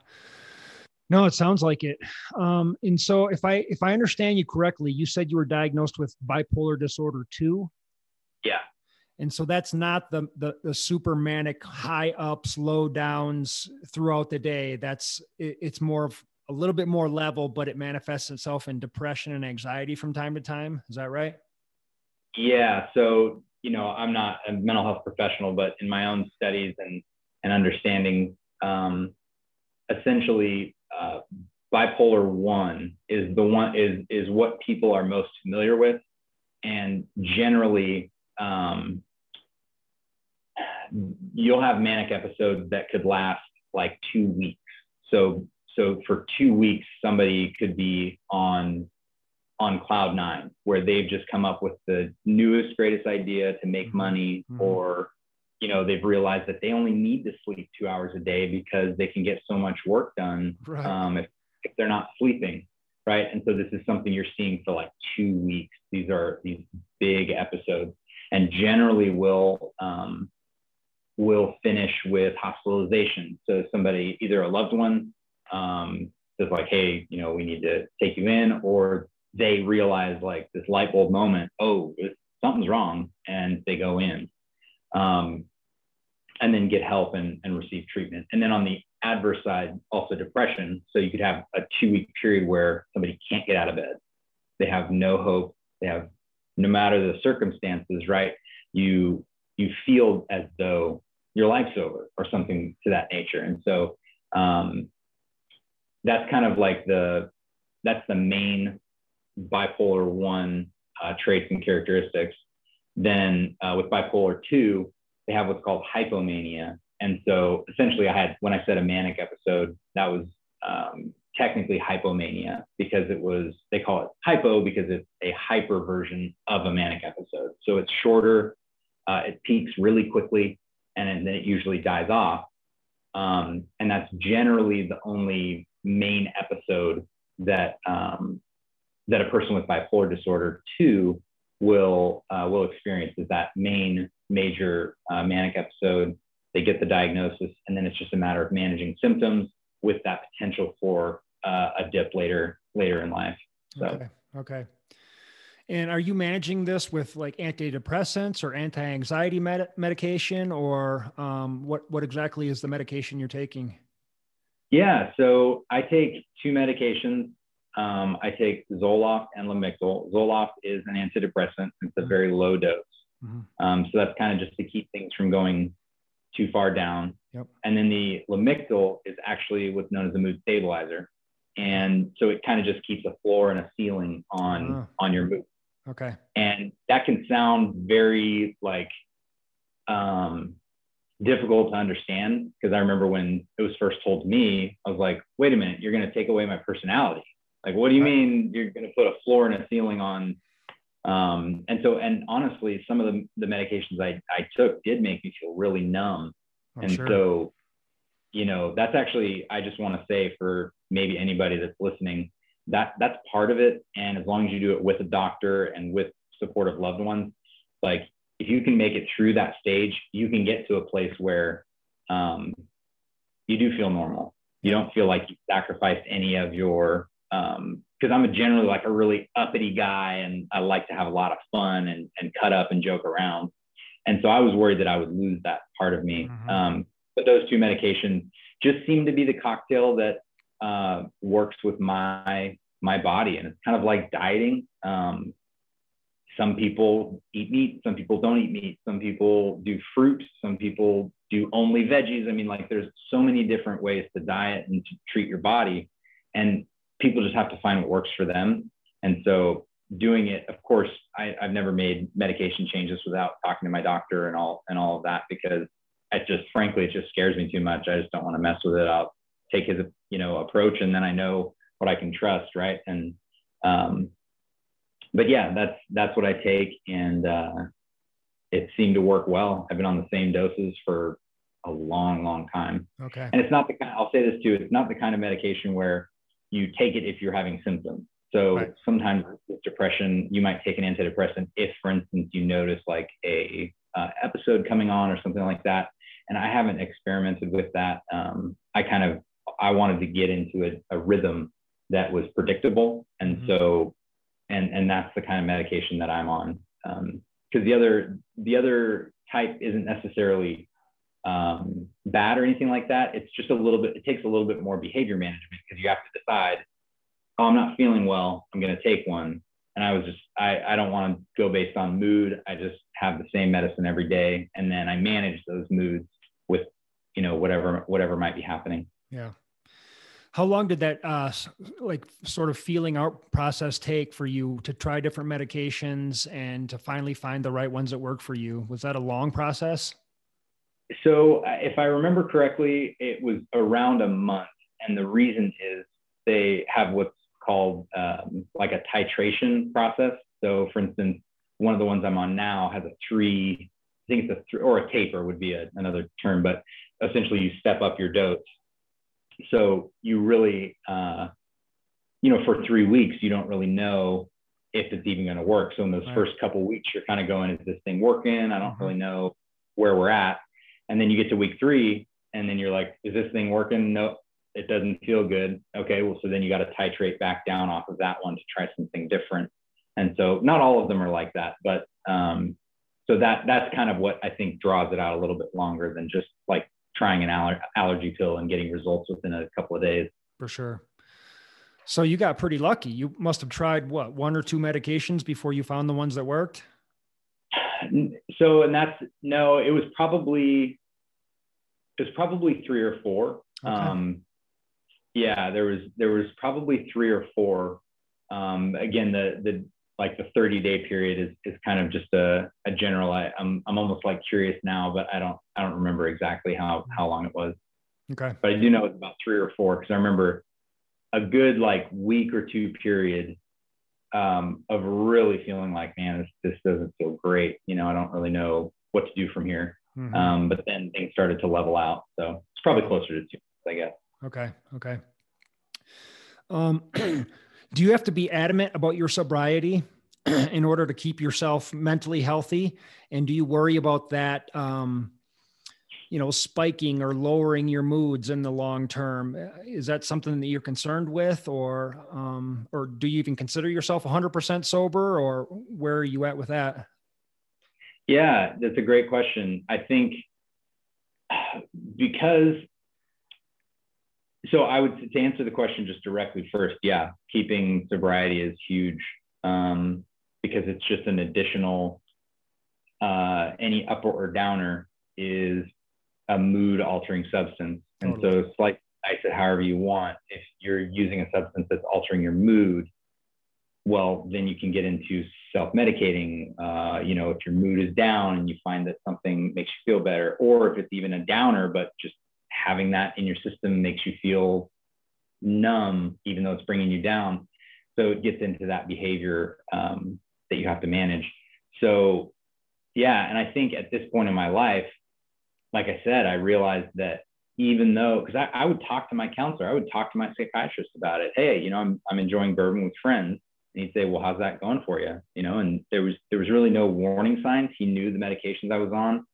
No, it sounds like it. Um, and so, if I if I understand you correctly, you said you were diagnosed with bipolar disorder two. Yeah. And so that's not the, the the super manic high ups, low downs throughout the day. That's it, it's more of a little bit more level, but it manifests itself in depression and anxiety from time to time. Is that right? Yeah. So you know, I'm not a mental health professional, but in my own studies and and understanding, um, essentially uh, bipolar one is the one is is what people are most familiar with, and generally um, you'll have manic episodes that could last like two weeks. So so for two weeks somebody could be on on cloud nine where they've just come up with the newest greatest idea to make money mm-hmm. or you know they've realized that they only need to sleep two hours a day because they can get so much work done right. um, if, if they're not sleeping right? And so this is something you're seeing for like two weeks. These are these big episodes and generally will um, will finish with hospitalization. So somebody either a loved one um, says like hey you know we need to take you in or they realize like this light bulb moment oh something's wrong and they go in um, and then get help and, and receive treatment. And then on the adverse side, also depression. So you could have a two week period where somebody can't get out of bed. They have no hope. They have, no matter the circumstances, right? You, you feel as though your life's over or something to that nature. And so um, that's kind of like the, that's the main bipolar one uh, traits and characteristics. Then uh, with bipolar two, they have what's called hypomania. And so essentially, I had, when I said a manic episode, that was um, technically hypomania because it was, they call it hypo because it's a hyper version of a manic episode. So it's shorter, uh, it peaks really quickly, and then it usually dies off. Um, and that's generally the only main episode that um, that a person with bipolar disorder two will uh, will experience is that main major uh, manic episode. They get the diagnosis, and then it's just a matter of managing symptoms with that potential for uh, a dip later later in life. So. Okay. Okay. And are you managing this with like antidepressants or anti-anxiety med- medication, or um, what what exactly is the medication you're taking? Yeah, so I take two medications um, I take Zoloft and Lamictal. Zoloft is an antidepressant. It's a very low dose. Mm-hmm. Um, so that's kind of just to keep things from going too far down. Yep. And then the Lamictal is actually what's known as a mood stabilizer. And so it kind of just keeps a floor and a ceiling on uh, on your mood. Okay. And that can sound very like um, difficult to understand because I remember when it was first told to me, I was like, wait a minute, you're going to take away my personality. Like, what do you mean you're going to put a floor and a ceiling on? Um, and so, and honestly, some of the, the medications I, I took did make me feel really numb. Oh, and sure. so, you know, that's actually, I just want to say for maybe anybody that's listening, that that's part of it. And as long as you do it with a doctor and with supportive loved ones, like if you can make it through that stage, you can get to a place where um, you do feel normal. You don't feel like you sacrificed any of your, because um, I'm a generally like a really uppity guy and I like to have a lot of fun and, and cut up and joke around. And so I was worried that I would lose that part of me. Mm-hmm. Um, but those two medications just seem to be the cocktail that uh, works with my my body, and it's kind of like dieting. Um, some people eat meat, some people don't eat meat, some people do fruit, some people do only veggies. I mean, like there's so many different ways to diet and to treat your body, and people just have to find what works for them. And so doing it, of course, I, have never made medication changes without talking to my doctor and all and all of that because it just frankly it just scares me too much. I just don't want to mess with it. I'll take his you know approach and then I know what I can trust, right? And um, but yeah, that's that's what I take, and uh, it seemed to work well. I've been on the same doses for a long, long time. Okay. And it's not the kind. I'll say this too. It's not the kind of medication where you take it if you're having symptoms. So right. sometimes with depression, you might take an antidepressant if, for instance, you notice like a uh, episode coming on or something like that. And I haven't experimented with that. Um, I kind of I wanted to get into a, a rhythm that was predictable, and mm-hmm. so and and that's the kind of medication that I'm on. Because um, the other the other type isn't necessarily um, bad or anything like that. It's just a little bit. It takes a little bit more behavior management because you have to decide. Oh, I'm not feeling well. I'm going to take one. And I was just I I don't want to go based on mood. I just have the same medicine every day, and then I manage those moods with you know whatever whatever might be happening. Yeah. How long did that uh, like sort of feeling out process take for you to try different medications and to finally find the right ones that work for you? Was that a long process? So, uh, if I remember correctly, it was around a month, and the reason is they have what's called um, like a titration process. So, for instance, one of the ones I'm on now has a three, I think it's a three, or a taper would be a, another term, but essentially you step up your dose so you really, uh, you know, for three weeks, you don't really know if it's even going to work. So in those right. first couple weeks, you're kind of going, is this thing working? I don't mm-hmm. really know where we're at. And then you get to week three, and then you're like, is this thing working? No, it doesn't feel good. Okay, well, so then you got to titrate back down off of that one to try something different. And so not all of them are like that, but um, so that that's kind of what I think draws it out a little bit longer than just like trying an aller- allergy pill and getting results within a couple of days. For sure. So you got pretty lucky. You must have tried what one or two medications before you found the ones that worked. So, and that's no, it was probably it was probably three or four. Okay. Um, yeah, there was there was probably three or four. Um, again, the the like the 30 day period is, is kind of just a, a general I, I'm, I'm almost like curious now but i don't i don't remember exactly how how long it was okay but i do know it's about three or four because i remember a good like week or two period um, of really feeling like man this, this doesn't feel great. You know i don't really know what to do from here. Mm-hmm. um, but then things started to level out. So it's probably closer to two i guess. Okay okay. Um do you have to be adamant about your sobriety in order to keep yourself mentally healthy? And do you worry about that um, you know spiking or lowering your moods in the long term is that something that you're concerned with? Or um, or do you even consider yourself 100% sober or where are you at with that? Yeah that's a great question. I think because so I would to answer the question just directly first, yeah, keeping sobriety is huge um, because it's just an additional uh, any upper or downer is a mood altering substance. And totally. so slice it however you want. If you're using a substance that's altering your mood, well, then you can get into self-medicating. Uh, you know, if your mood is down and you find that something makes you feel better, or if it's even a downer, but just having that in your system makes you feel numb, even though it's bringing you down. So it gets into that behavior um, that you have to manage. So, yeah, and I think at this point in my life, like I said, I realized that even though, because I, I would talk to my counselor, I would talk to my psychiatrist about it. Hey, you know, I'm, I'm enjoying bourbon with friends. And he'd say, well, how's that going for you? You know, and there was, there was really no warning signs. He knew the medications I was on.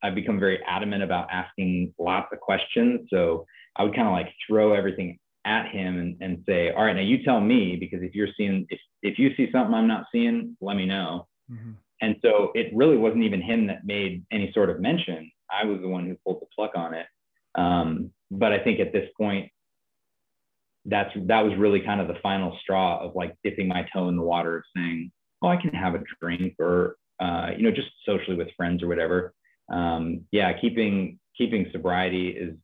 I've become very adamant about asking lots of questions. So I would kind of like throw everything at him and, and say, all right, now you tell me, because if you're seeing, if, if you see something I'm not seeing, let me know. Mm-hmm. And so it really wasn't even him that made any sort of mention. I was the one who pulled the plug on it. Um, but I think at this point, that's that was really kind of the final straw of like dipping my toe in the water of saying, oh, I can have a drink or uh, you know just socially with friends or whatever. Um, yeah, keeping keeping sobriety is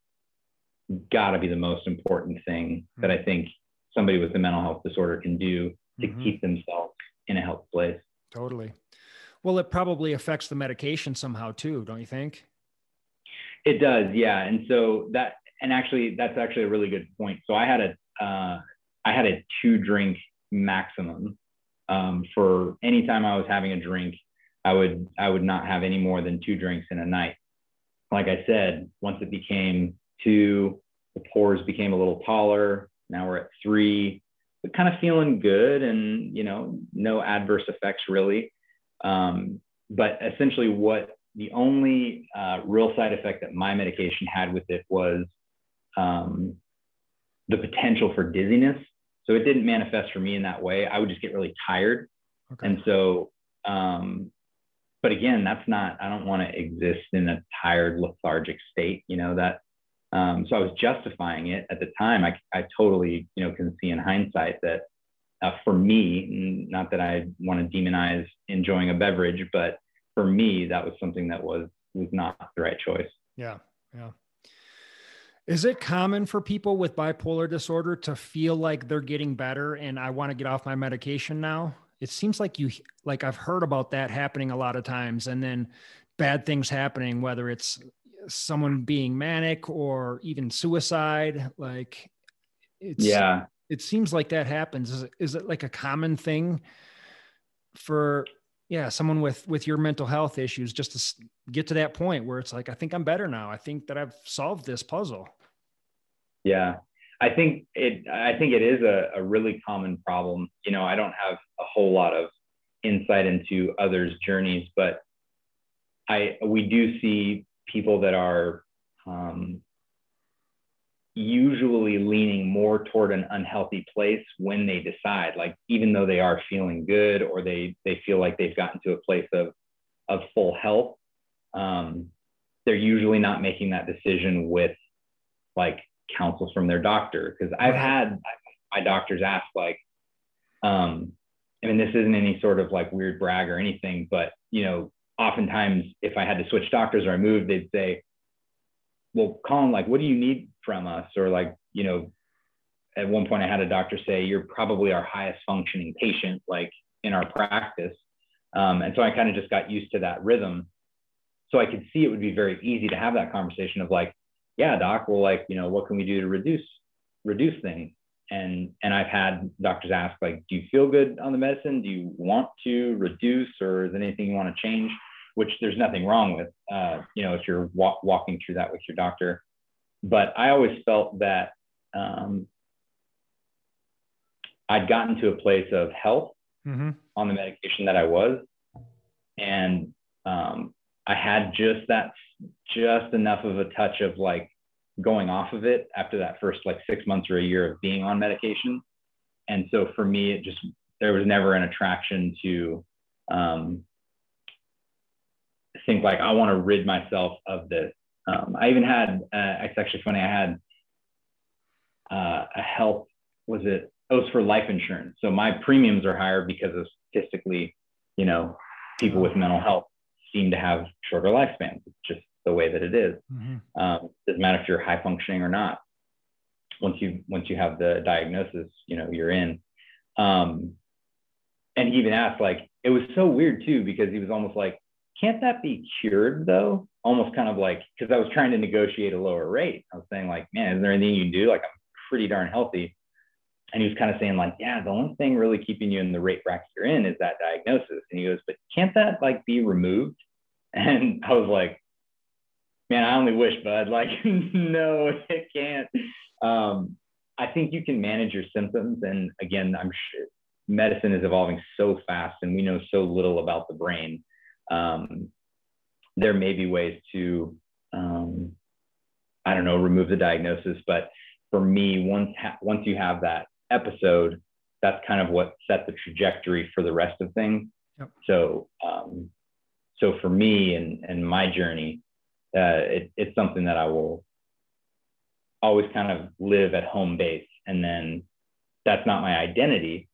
got to be the most important thing that I think somebody with a mental health disorder can do to mm-hmm. keep themselves in a healthy place. Totally. Well, it probably affects the medication somehow too, don't you think? It does, yeah. And so that, and actually, that's actually a really good point. So I had a, uh, I had a two drink maximum um, for any time I was having a drink. I would, I would not have any more than two drinks in a night. Like I said, once it became two, the pours became a little taller. Now we're at three, but kind of feeling good and, you know, no adverse effects really. Um, but essentially, what the only uh, real side effect that my medication had with it was um, the potential for dizziness. So it didn't manifest for me in that way. I would just get really tired. Okay. And so, um, but again, that's not, I don't want to exist in a tired, lethargic state, you know, that. Um, so I was justifying it at the time. I, I totally, you know, can see in hindsight that uh, for me, not that I want to demonize enjoying a beverage, but for me, that was something that was was not the right choice. Yeah, yeah. Is it common for people with bipolar disorder to feel like they're getting better and I want to get off my medication now? It seems like you like I've heard about that happening a lot of times and then bad things happening whether it's someone being manic or even suicide like it's yeah it seems like that happens is it, is it like a common thing for yeah someone with with your mental health issues just to get to that point where it's like i think i'm better now. I think that i've solved this puzzle. Yeah. I think it i think it is a, a really common problem. You know i don't have a whole lot of insight into others journeys but i we do see people that are um, usually leaning more toward an unhealthy place when they decide like even though they are feeling good or they they feel like they've gotten to a place of of full health um, they're usually not making that decision with like counsel from their doctor. Because i've had my doctors ask like um, i mean this isn't any sort of like weird brag or anything but you know oftentimes if i had to switch doctors or i moved they'd say well, Colin, like, what do you need from us? Or like, you know, at one point I had a doctor say, you're probably our highest functioning patient, like in our practice. Um, and so I kind of just got used to that rhythm. So I could see it would be very easy to have that conversation of like, yeah, doc, well, like, you know, what can we do to reduce, reduce things? And, and I've had doctors ask like, do you feel good on the medicine? Do you want to reduce or is there anything you want to change? which there's nothing wrong with, uh, you know, if you're wa- walking through that with your doctor. But I always felt that um, I'd gotten to a place of health mm-hmm. on the medication that I was, and um, I had just that, just enough of a touch of like going off of it after that first like six months or a year of being on medication. And so for me, it just there was never an attraction to um, think like I want to rid myself of this. Um, I even had uh, it's actually funny. I had uh, a health was it? It was for life insurance. So my premiums are higher because of statistically, you know, people with mental health seem to have shorter lifespans. It's just the way that it is. Mm-hmm. Um, doesn't matter if you're high functioning or not. Once you once you have the diagnosis, you know you're in. Um, and he even asked like it was so weird too because he was almost like, can't that be cured though? Almost kind of like because I was trying to negotiate a lower rate. I was saying like, man, is there anything you can do? Like I'm pretty darn healthy. And he was kind of saying like, yeah, the only thing really keeping you in the rate bracket you're in is that diagnosis. And he goes, but can't that like be removed? And I was like, man, I only wish, bud. Like, no, it can't. Um, I think you can manage your symptoms. And again, I'm sure medicine is evolving so fast and we know so little about the brain. Um, there may be ways to, um, I don't know, remove the diagnosis. But for me, once, ha- once you have that episode, that's kind of what set the trajectory for the rest of things. Yep. So, um, so for me and, and my journey, uh, it, it's something that I will always kind of live at home base. And then that's not my identity,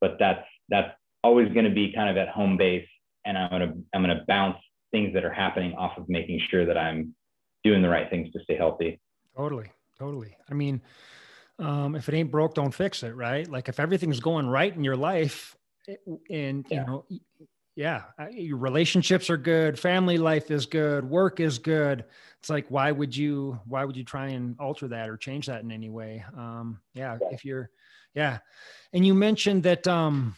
but that's, that's always going to be kind of at home base. And I'm going to, I'm going to bounce things that are happening off of making sure that I'm doing the right things to stay healthy. Totally. Totally. I mean, um, if it ain't broke, don't fix it. Right. Like if everything's going right in your life and, yeah. you know, yeah, your relationships are good, family life is good, work is good. It's like, why would you, why would you try and alter that or change that in any way? Um, yeah, if you're, yeah. And you mentioned that, um,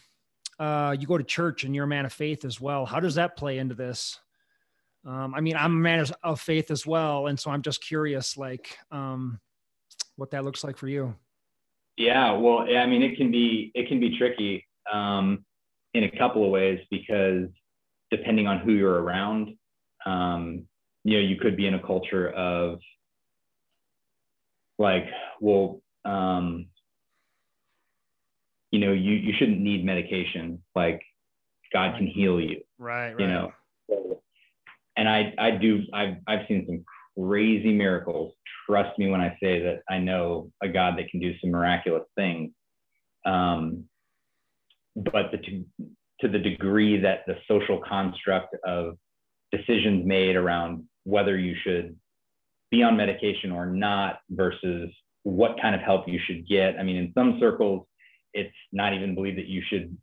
uh, you go to church and you're a man of faith as well. How does that play into this? Um, I mean, I'm a man of faith as well. And so I'm just curious, like, um, what that looks like for you. Yeah, well, I mean, it can be, it can be tricky. Um, in a couple of ways because depending on who you're around, um, you know, you could be in a culture of like, well, um, you know, you, you shouldn't need medication. Like God can heal you. Right. right. You know, and I, I do, I've, I've seen some crazy miracles. Trust me when I say that I know a God that can do some miraculous things. Um, but the, to, to the degree that the social construct of decisions made around whether you should be on medication or not versus what kind of help you should get. I mean, in some circles, it's not even believed that you should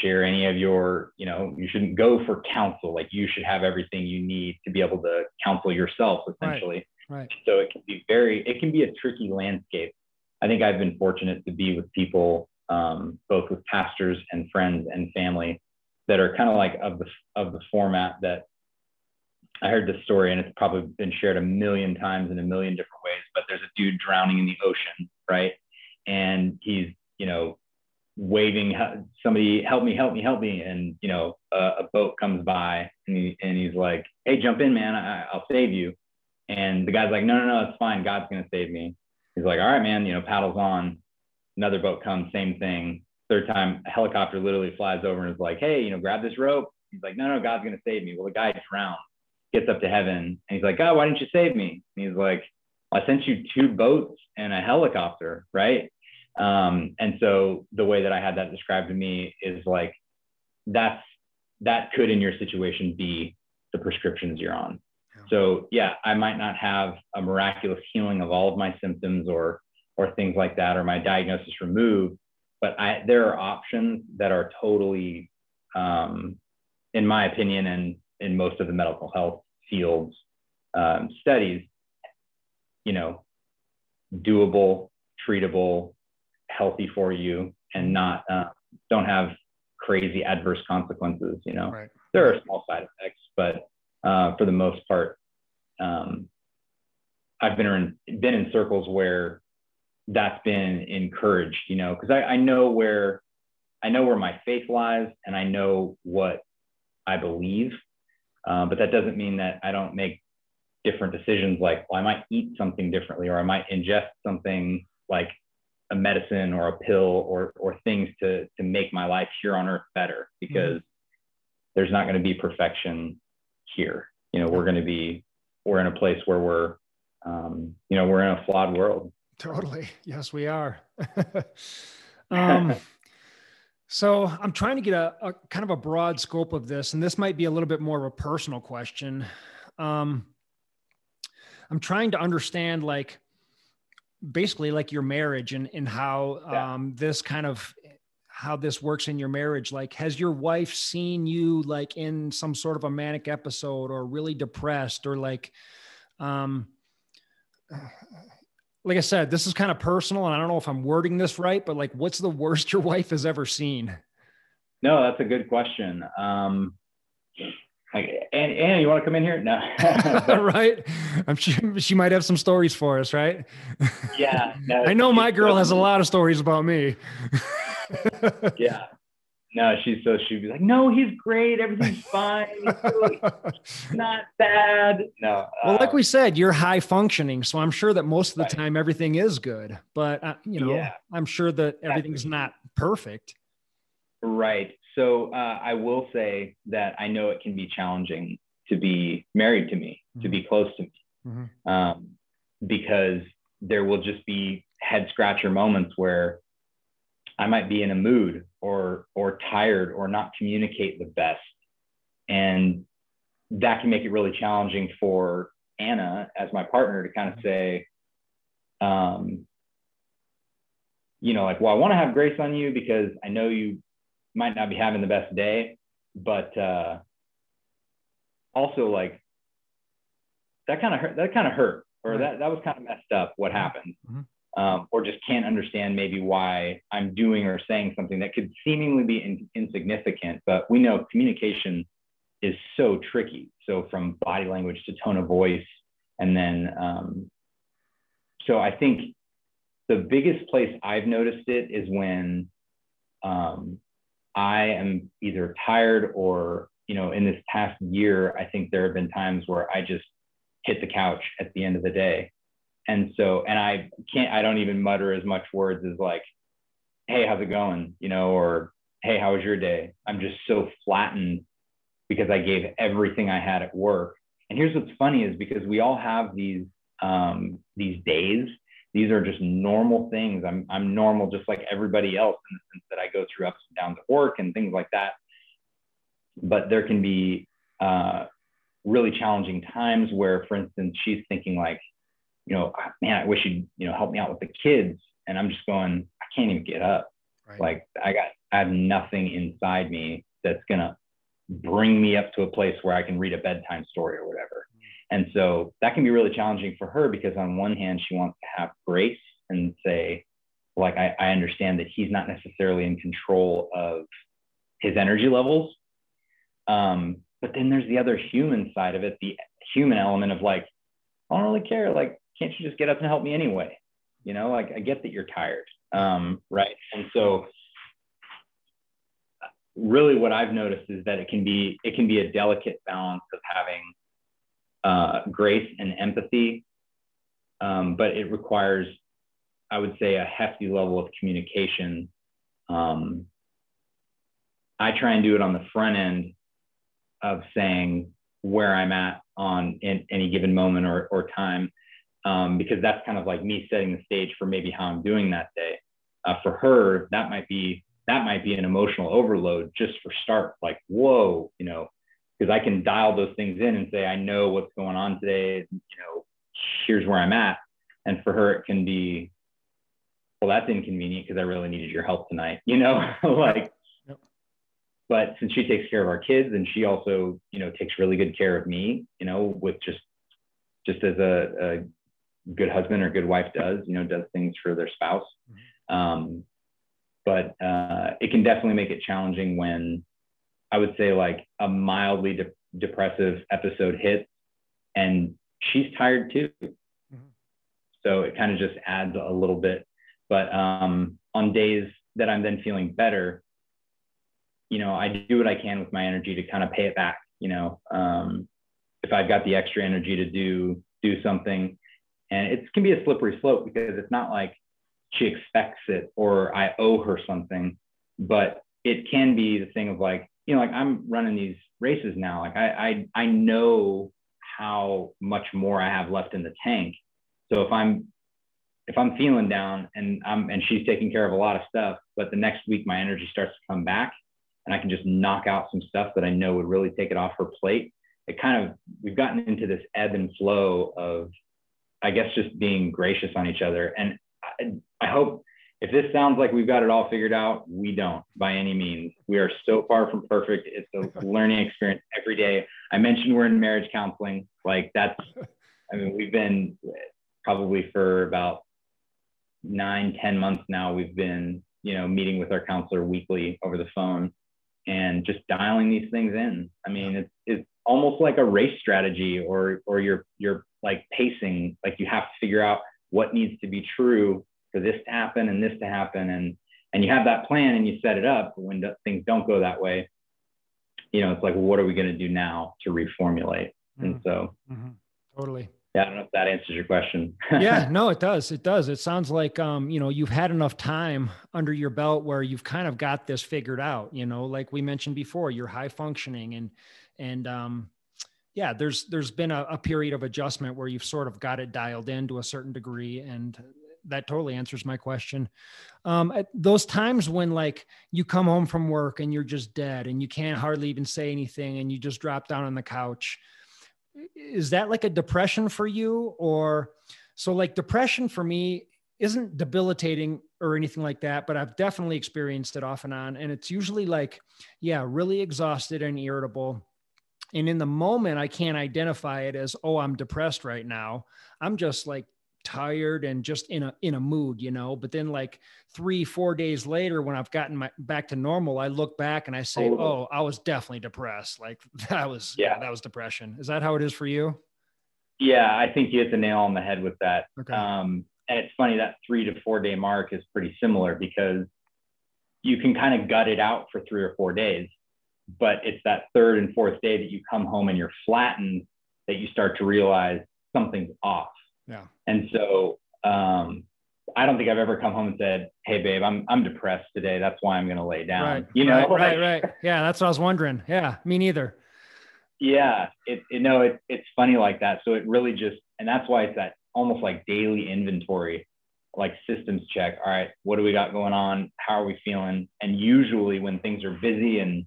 share any of your, you know, you shouldn't go for counsel. Like you should have everything you need to be able to counsel yourself, essentially. Right. right. So it can be very, it can be a tricky landscape. I think I've been fortunate to be with people um, both with pastors and friends and family that are kind of like of the of the format that I heard this story and it's probably been shared a million times in a million different ways. But there's a dude drowning in the ocean, right? And he's you know waving somebody help me help me help me and you know a, a boat comes by and, he, and he's like hey jump in man I, i'll save you and the guy's like no no no it's fine god's gonna save me he's like all right man you know paddles on another boat comes, same thing. Third time, a helicopter literally flies over and is like, hey, you know, grab this rope. He's like, no, no, God's going to save me. Well, the guy drowned, gets up to heaven, and he's like, God, why didn't you save me? And he's like, I sent you two boats and a helicopter, right? Um, and so the way that I had that described to me is like, that's that could in your situation be the prescriptions you're on. So yeah, I might not have a miraculous healing of all of my symptoms or or things like that, or my diagnosis removed. But I, there are options that are totally, um, in my opinion, and in most of the medical health fields um, studies, you know, doable, treatable, healthy for you, and not uh, don't have crazy adverse consequences. You know, right. there are small side effects, but uh, for the most part, um, I've been in been in circles where that's been encouraged, you know, because I, I know where I know where my faith lies and I know what I believe. Uh, but that doesn't mean that I don't make different decisions like, well, I might eat something differently or I might ingest something like a medicine or a pill or, or things to, to make my life here on earth better because mm-hmm. there's not going to be perfection here. You know, we're going to be, we're in a place where we're, um, you know, we're in a flawed world Totally. Yes, we are. um, So I'm trying to get a, a, kind of a broad scope of this, and this might be a little bit more of a personal question. Um, I'm trying to understand like basically like your marriage and and how yeah. um, this kind of how this works in your marriage. Like, has your wife seen you like in some sort of a manic episode or really depressed or like, um, like I said, this is kind of personal, and I don't know if I'm wording this right, but like, what's the worst your wife has ever seen? No, that's a good question. Um, like, Anna, Anna, you want to come in here? No. right. I'm sure she might have some stories for us, right? Yeah. No, I know my girl has a lot of stories about me. yeah. No, she's so she'd be like, no, he's great. Everything's fine. Really not bad. No. Well, like uh, we said, you're high functioning, so I'm sure that most of the right. time everything is good. But uh, you know, yeah. I'm sure that everything's not perfect. Right. So uh, I will say that I know it can be challenging to be married to me, mm-hmm. to be mm-hmm. close to me, mm-hmm. um, because there will just be head scratcher moments where I might be in a mood or or tired or not communicate the best, and that can make it really challenging for Anna as my partner to kind of mm-hmm. say, um, you know, like, well, I want to have grace on you because I know you might not be having the best day, but uh, also like that kind of hurt. That kind of hurt, or right. that that was kind of messed up. What happened? Mm-hmm um, or just can't understand maybe why I'm doing or saying something that could seemingly be in, insignificant. But we know communication is so tricky. So from body language to tone of voice, and then um, so I think the biggest place I've noticed it is when um, I am either tired or you know in this past year I think there have been times where I just hit the couch at the end of the day. And so and i can't i don't even mutter as much words as like hey how's it going? you know or hey how was your day? I'm just so flattened because i gave everything i had at work. And here's what's funny is because we all have these um, these days these are just normal things i'm i'm normal just like everybody else in the sense that i go through ups and downs at work and things like that but there can be uh, really challenging times where for instance she's thinking like you know, man, I wish you'd, you know, help me out with the kids. And I'm just going, I can't even get up. Right. Like I got, I have nothing inside me that's going to bring me up to a place where I can read a bedtime story or whatever. And so that can be really challenging for her because on one hand, she wants to have grace and say, like, I, I understand that he's not necessarily in control of his energy levels. Um, but then there's the other human side of it, the human element of like, I don't really care. Like, can't you just get up and help me anyway? You know, like I get that you're tired. Um, right. And so really what I've noticed is that it can be, it can be a delicate balance of having uh, grace and empathy. Um, but it requires, I would say, a hefty level of communication. Um, I try and do it on the front end of saying where I'm at on in any given moment or, or time um, because that's kind of like me setting the stage for maybe how I'm doing that day. Uh, for her, that might be that might be an emotional overload just for start. Like, whoa, you know, because I can dial those things in and say, I know what's going on today. You know, here's where I'm at. And for her, it can be, well, that's inconvenient because I really needed your help tonight. You know, like. yep. But since she takes care of our kids and she also, you know, takes really good care of me, you know, with just just as a, a good husband or good wife does, you know, does things for their spouse. Mm-hmm. Um, but uh, it can definitely make it challenging when I would say like a mildly de- depressive episode hits and she's tired too. Mm-hmm. So it kind of just adds a little bit. But um, on days that I'm then feeling better, you know, I do what I can with my energy to kind of pay it back. You know, um, if I've got the extra energy to do do something, and it can be a slippery slope because it's not like she expects it or I owe her something, but it can be the thing of like, you know, like I'm running these races now. Like I, I, I know how much more I have left in the tank. So if I'm, if I'm feeling down and I'm, and she's taking care of a lot of stuff, but the next week my energy starts to come back and I can just knock out some stuff that I know would really take it off her plate. It kind of, we've gotten into this ebb and flow of, I guess, just being gracious on each other. And I, I hope if this sounds like we've got it all figured out, we don't by any means. We are so far from perfect. It's a learning experience every day. I mentioned we're in marriage counseling. Like that's, I mean, we've been probably for about nine, ten months now. We've been, you know, meeting with our counselor weekly over the phone and just dialing these things in. I mean, it's, it's almost like a race strategy or, or you're, you're like pacing, like you have to figure out what needs to be true for this to happen and this to happen. And, and you have that plan and you set it up when do, things don't go that way. You know, it's like, well, what are we going to do now to reformulate? Mm-hmm. And so, mm-hmm. totally. Yeah, I don't know if that answers your question. yeah, no, it does. It does. It sounds like um, you know, you've had enough time under your belt where you've kind of got this figured out, you know, like we mentioned before, you're high functioning and and um yeah, there's there's been a, a period of adjustment where you've sort of got it dialed in to a certain degree and that totally answers my question. Um, those times when like you come home from work and you're just dead and you can't hardly even say anything and you just drop down on the couch is that like a depression for you? Or so like depression for me isn't debilitating or anything like that but i've definitely experienced it off and on. And it's usually like yeah really exhausted and irritable. And in the moment i can't identify it as oh i'm depressed right now. I'm just like tired and just in a in a mood you know? But then like three four days later when i've gotten my back to normal i look back and i say oh, oh i was definitely depressed. Like that was yeah. that was depression. Is that how it is for you? Yeah i think you hit the nail on the head with that. Okay. um and it's funny that three to four day mark is pretty similar because you can kind of gut it out for three or four days but it's that third and fourth day that you come home and you're flattened that you start to realize something's off yeah. And so um, I don't think I've ever come home and said, "Hey, babe, I'm I'm depressed today. That's why I'm going to lay down." Right. You know, right, right, right. Yeah, that's what I was wondering. Yeah, me neither. Yeah, it, you know it, it's funny like that. So it really just, and that's why it's that almost like daily inventory, like systems check. All right, what do we got going on? How are we feeling? And usually when things are busy and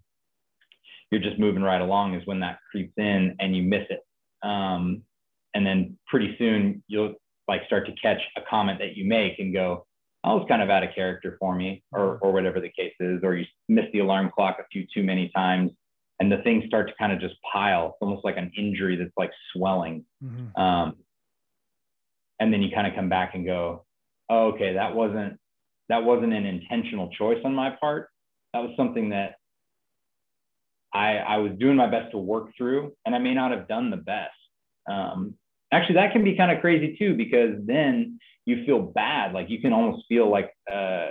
you're just moving right along is when that creeps in and you miss it. Um, and then pretty soon you'll like start to catch a comment that you make and go, "Oh, it's kind of out of character for me," or or whatever the case is, or you miss the alarm clock a few too many times, and the things start to kind of just pile. It's almost like an injury that's like swelling. Mm-hmm. Um, and then you kind of come back and go, oh, "Okay, that wasn't that wasn't an intentional choice on my part. That was something that I I was doing my best to work through, and I may not have done the best." Um, actually that can be kind of crazy too because then you feel bad. Like you can almost feel like uh,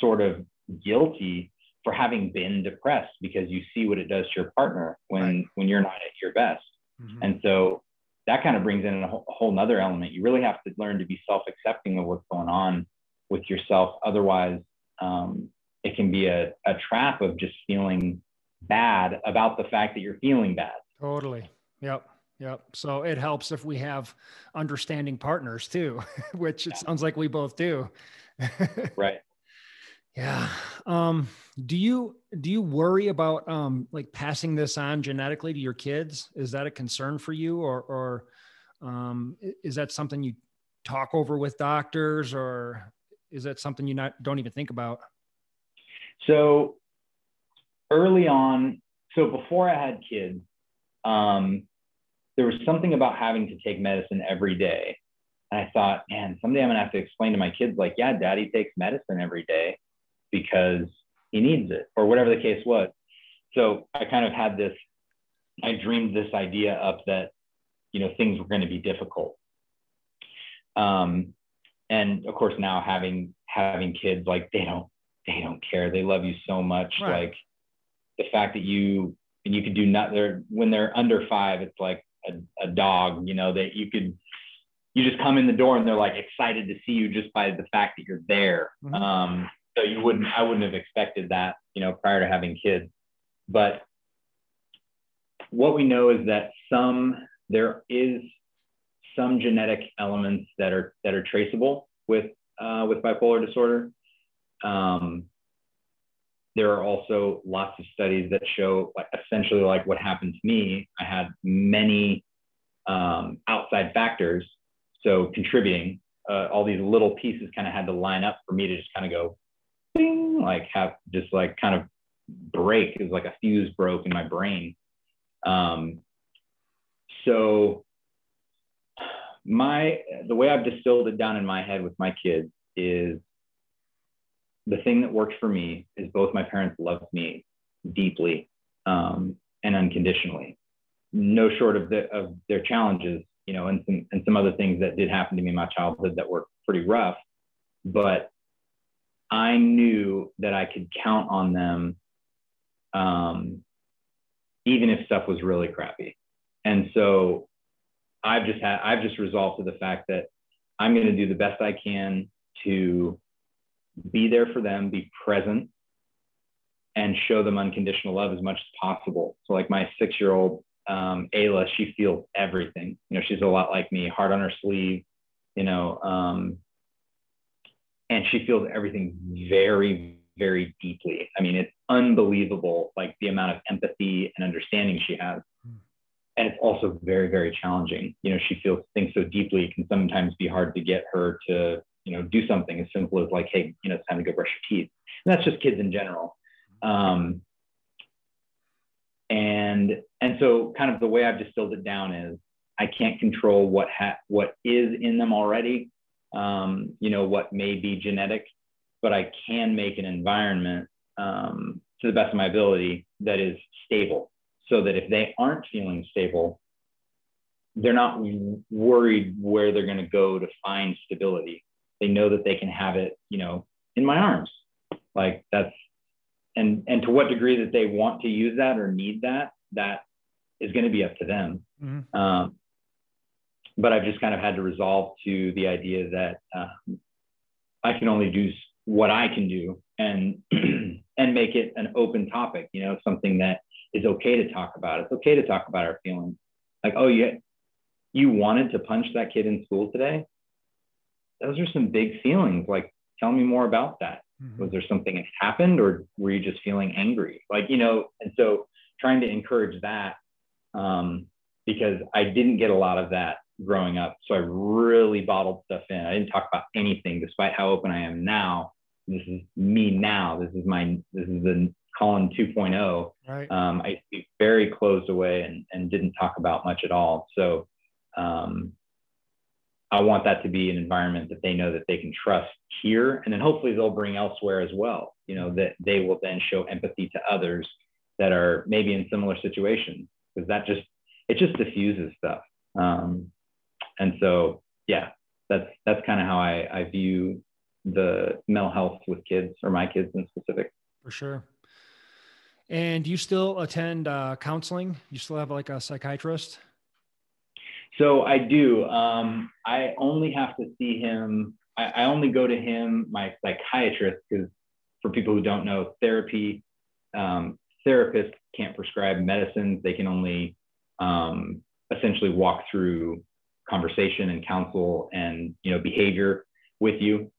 sort of guilty for having been depressed because you see what it does to your partner when right. when you're not at your best. Mm-hmm. and so that kind of brings in a whole, a whole nother element. You really have to learn to be self-accepting of what's going on with yourself. Otherwise um, it can be a, a trap of just feeling bad about the fact that you're feeling bad. Totally. Yep Yep. So it helps if we have understanding partners too, which it sounds like we both do. right. Yeah. Um, do you do you worry about um, like passing this on genetically to your kids? Is that a concern for you, or or um, is that something you talk over with doctors, or is that something you not don't even think about? So early on, so before I had kids, um, there was something about having to take medicine every day. And I thought, man, someday I'm gonna have to explain to my kids, like, yeah, daddy takes medicine every day because he needs it, or whatever the case was. So I kind of had this, I dreamed this idea up that, you know, things were going to be difficult. Um, and of course now having having kids, like they don't they don't care. They love you so much. Right. Like the fact that you and you could do not they're when they're under five, it's like a, a dog, you know, that you could, you just come in the door and they're like excited to see you just by the fact that you're there. Mm-hmm. Um, so you wouldn't, I wouldn't have expected that, you know, prior to having kids. But what we know is that some, there is some genetic elements that are, that are traceable with, uh, with bipolar disorder. Um, there are also lots of studies that show like essentially like what happened to me. I had many um, outside factors, so contributing. Uh, all these little pieces kind of had to line up for me to just kind of go, bing, like have just like kind of break. It was like a fuse broke in my brain. Um, so my the way I've distilled it down in my head with my kids is the thing that works for me is both my parents loved me deeply um, and unconditionally, no short of, the, of their challenges, you know, and some and some other things that did happen to me in my childhood that were pretty rough, but I knew that I could count on them, um, even if stuff was really crappy, and so I've just had I've just resolved to the fact that I'm going to do the best I can to be there for them, be present, and show them unconditional love as much as possible. So, like my six year old um, Ayla, she feels everything. You know, she's a lot like me, hard on her sleeve, you know, um, and she feels everything very, very deeply. I mean, it's unbelievable, like the amount of empathy and understanding she has. Hmm. And it's also very, very challenging. You know, she feels things so deeply, it can sometimes be hard to get her to you know, do something as simple as like, hey, you know, it's time to go brush your teeth. And that's just kids in general. Um, and and so kind of the way I've distilled it down is I can't control what ha- what is in them already, um, you know, what may be genetic, but I can make an environment um, to the best of my ability that is stable, so that if they aren't feeling stable, they're not worried where they're going to go to find stability they know that they can have it, you know, in my arms. Like that's and and to what degree that they want to use that or need that, that is going to be up to them. Mm-hmm. Um, but I've just kind of had to resolve to the idea that uh, I can only do what I can do and and make it an open topic. You know, something that is okay to talk about. It's okay to talk about our feelings. Like, oh, yeah, you wanted to punch that kid in school today those are some big feelings. Like, tell me more about that. Mm-hmm. Was there something that happened, or were you just feeling angry? Like, you know, and so trying to encourage that um, because I didn't get a lot of that growing up. So I really bottled stuff in. I didn't talk about anything, despite how open I am now. This is me now. This is my, this is the Colin 2.0. Right. Um, I very closed away and, and didn't talk about much at all. So, um, I want that to be an environment that they know that they can trust here. And then hopefully they'll bring elsewhere as well, you know, that they will then show empathy to others that are maybe in similar situations because that just, it just diffuses stuff. Um, and so, yeah, that's, that's kind of how I, I view the mental health with kids or my kids in specific. For sure. And you still attend uh, counseling? You still have like a psychiatrist? So I do. Um, I only have to see him. I, I only go to him, my psychiatrist, because for people who don't know, therapy, um, therapists can't prescribe medicines. They can only um, essentially walk through conversation and counsel and you know behavior with you.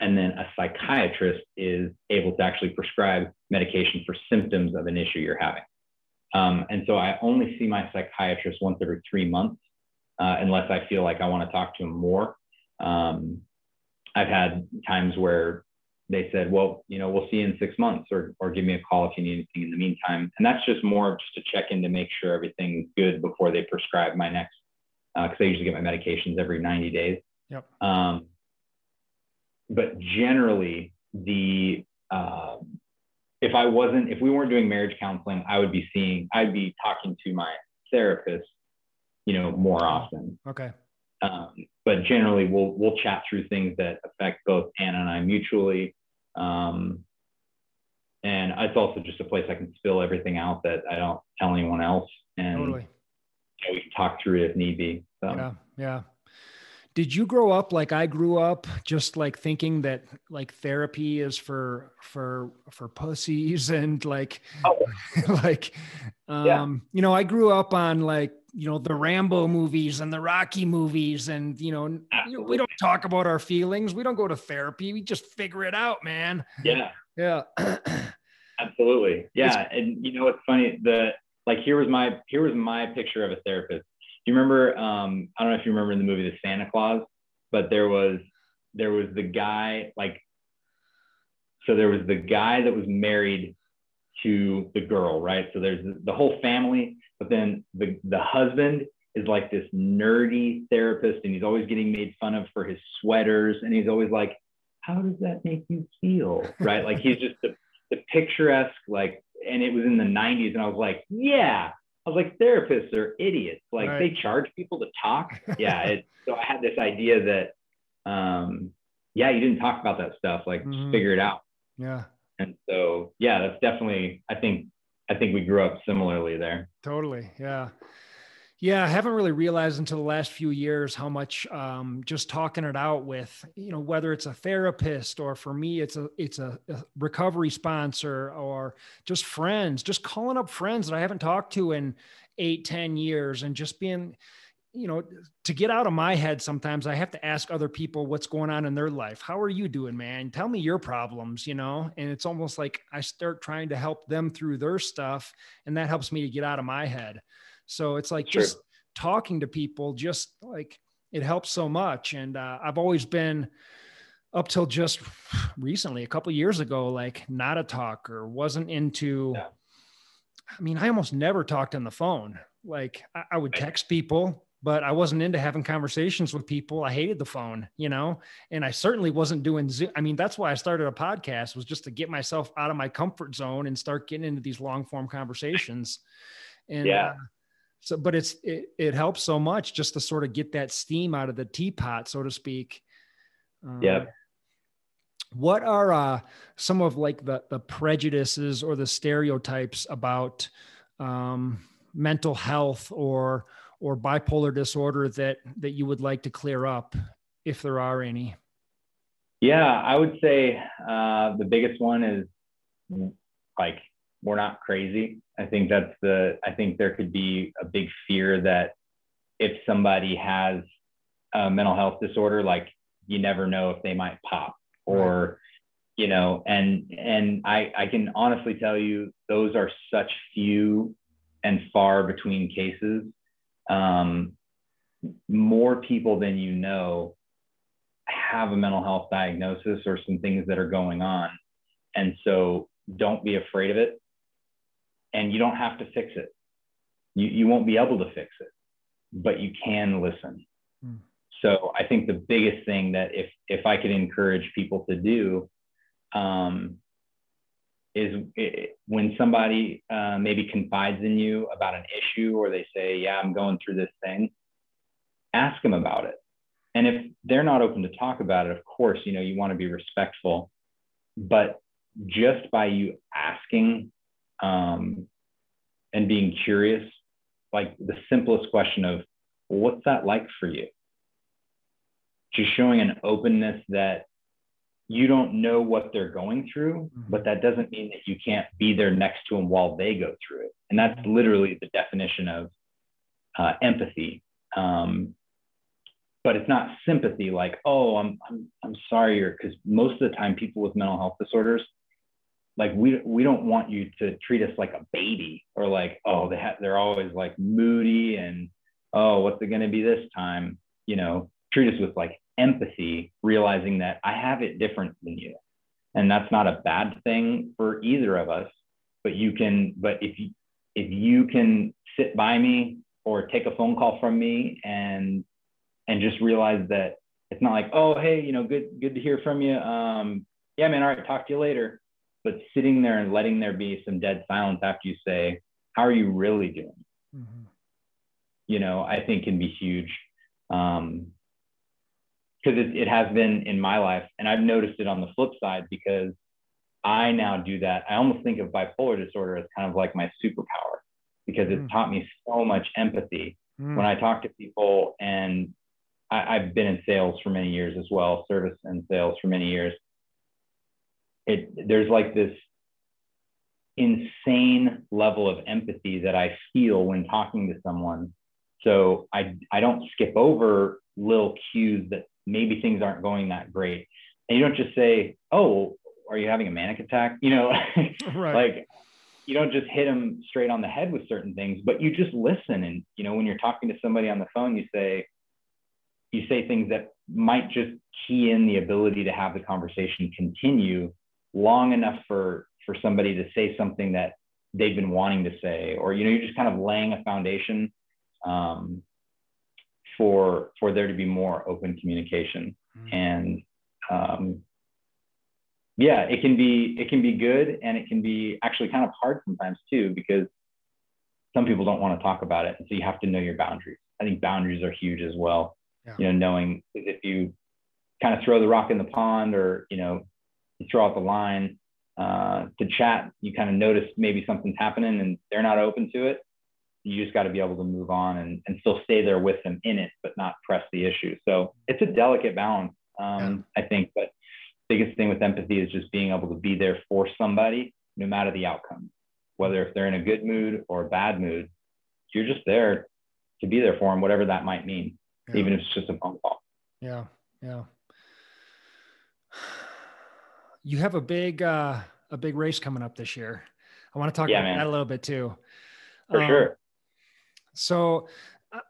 And then a psychiatrist is able to actually prescribe medication for symptoms of an issue you're having. Um, and so I only see my psychiatrist once every three months uh, unless I feel like I want to talk to him more. Um, I've had times where they said, well, you know, we'll see you in six months or, or give me a call if you need anything in the meantime. And that's just more just to check in to make sure everything's good before they prescribe my next, because uh, I usually get my medications every 90 days. Yep. Um, but generally, the uh, if I wasn't, if we weren't doing marriage counseling, I would be seeing, I'd be talking to my therapist you know, more often. Okay. Um, but generally, we'll we'll chat through things that affect both Anna and I mutually. Um, and it's also just a place I can spill everything out that I don't tell anyone else, and totally. you know, we can talk through it if need be. So. Yeah, yeah. Did you grow up like I grew up, just like thinking that like therapy is for for for pussies and like oh. like um, yeah. you know, I grew up on like you know the rambo movies and the rocky movies and you know Absolutely. we don't talk about our feelings we don't go to therapy we just figure it out man yeah yeah Absolutely. Yeah. And you know what's funny? The like here was my here was my picture of a therapist. Do you remember um I don't know if you remember in the movie The Santa Clause, but there was there was the guy like so there was the guy that was married to the girl, right? So there's the whole family, but then the the husband is like this nerdy therapist and he's always getting made fun of for his sweaters and he's always like how does that make you feel right like he's just the, the picturesque like and it was in the 90s and i was like yeah i was like therapists are idiots. Like right. they charge people to talk? Yeah it, so i had this idea that um yeah you didn't talk about that stuff like mm-hmm. just figure it out. Yeah. And so yeah that's definitely i think i think we grew up similarly there. Totally yeah yeah, I haven't really realized until the last few years how much um, just talking it out with, you know, whether it's a therapist or for me, it's a it's a, a, recovery sponsor or just friends, just calling up friends that I haven't talked to in eight, ten years, and just being, you know, to get out of my head. Sometimes I have to ask other people what's going on in their life. How are you doing, man? Tell me your problems, you know. And it's almost like I start trying to help them through their stuff, and that helps me to get out of my head. So it's like sure. just talking to people, just like it helps so much. And uh, I've always been up till just recently, a couple years ago, like not a talker, wasn't into. Yeah. I mean, I almost never talked on the phone. Like I, I would text people, but I wasn't into having conversations with people. I hated the phone, you know, and I certainly wasn't doing Zoom. I mean, that's why I started a podcast was just to get myself out of my comfort zone and start getting into these long form conversations. And yeah. Uh, so but it's it, it helps so much just to sort of get that steam out of the teapot so to speak. Um, yeah. what are uh, some of like the the prejudices or the stereotypes about um, mental health or or bipolar disorder that that you would like to clear up if there are any? Yeah i would say uh, the biggest one is like we're not crazy. I think that's the, I think there could be a big fear that if somebody has a mental health disorder, like you never know if they might pop or, right. you know, and, and I, I can honestly tell you those are such few and far between cases. Um, more people than you know have a mental health diagnosis or some things that are going on. And so don't be afraid of it and you don't have to fix it. You, you won't be able to fix it, but you can listen. Mm. So I think the biggest thing that if if I could encourage people to do um, is it, when somebody uh, maybe confides in you about an issue or they say, "Yeah, I'm going through this thing," ask them about it. And if they're not open to talk about it, of course, you know you want to be respectful. But just by you asking um, and being curious, like the simplest question of, well, what's that like for you? Just showing an openness that you don't know what they're going through, mm-hmm. but that doesn't mean that you can't be there next to them while they go through it. And that's literally the definition of uh, empathy. Um, but it's not sympathy like, oh, I'm, I'm, I'm sorry, because most of the time people with mental health disorders, like we we don't want you to treat us like a baby or like oh they have they're always like moody and oh what's it going to be this time? You know treat us with like empathy realizing that i have it different than you. And that's not a bad thing for either of us but you can but if you if you can sit by me or take a phone call from me and and just realize that it's not like oh hey you know good good to hear from you. Um yeah man all right talk to you later but sitting there and letting there be some dead silence after you say, How are you really doing? Mm-hmm. You know, I think can be huge. Um, because it, it has been in my life. And I've noticed it on the flip side because I now do that. I almost think of bipolar disorder as kind of like my superpower because mm. it's taught me so much empathy. Mm. When I talk to people, and I, I've been in sales for many years as well, service and sales for many years it there's like this insane level of empathy that I feel when talking to someone. So I I don't skip over little cues that maybe things aren't going that great. And you don't just say, "Oh, are you having a manic attack? You know, right. like you don't just hit them straight on the head with certain things, but you just listen. And, you know, when you're talking to somebody on the phone, you say, you say things that might just key in the ability to have the conversation continue long enough for, for somebody to say something that they've been wanting to say, or, you know, you're just kind of laying a foundation um, for, for there to be more open communication. Mm-hmm. And, um, yeah, it can be it can be good and it can be actually kind of hard sometimes too because some people don't want to talk about it, and so you have to know your boundaries. I think boundaries are huge as well. Yeah. You know, knowing if you kind of throw the rock in the pond or you know you throw out the line uh, to chat, you kind of notice maybe something's happening and they're not open to it. You just got to be able to move on and, and still stay there with them in it, but not press the issue. So it's a delicate balance, um, yeah. I think. But biggest thing with empathy is just being able to be there for somebody no matter the outcome whether if they're in a good mood or a bad mood you're just there to be there for them whatever that might mean yeah. even if it's just a phone call yeah yeah you have a big uh a big race coming up this year. I want to talk yeah, about man. that a little bit too. For um, sure. so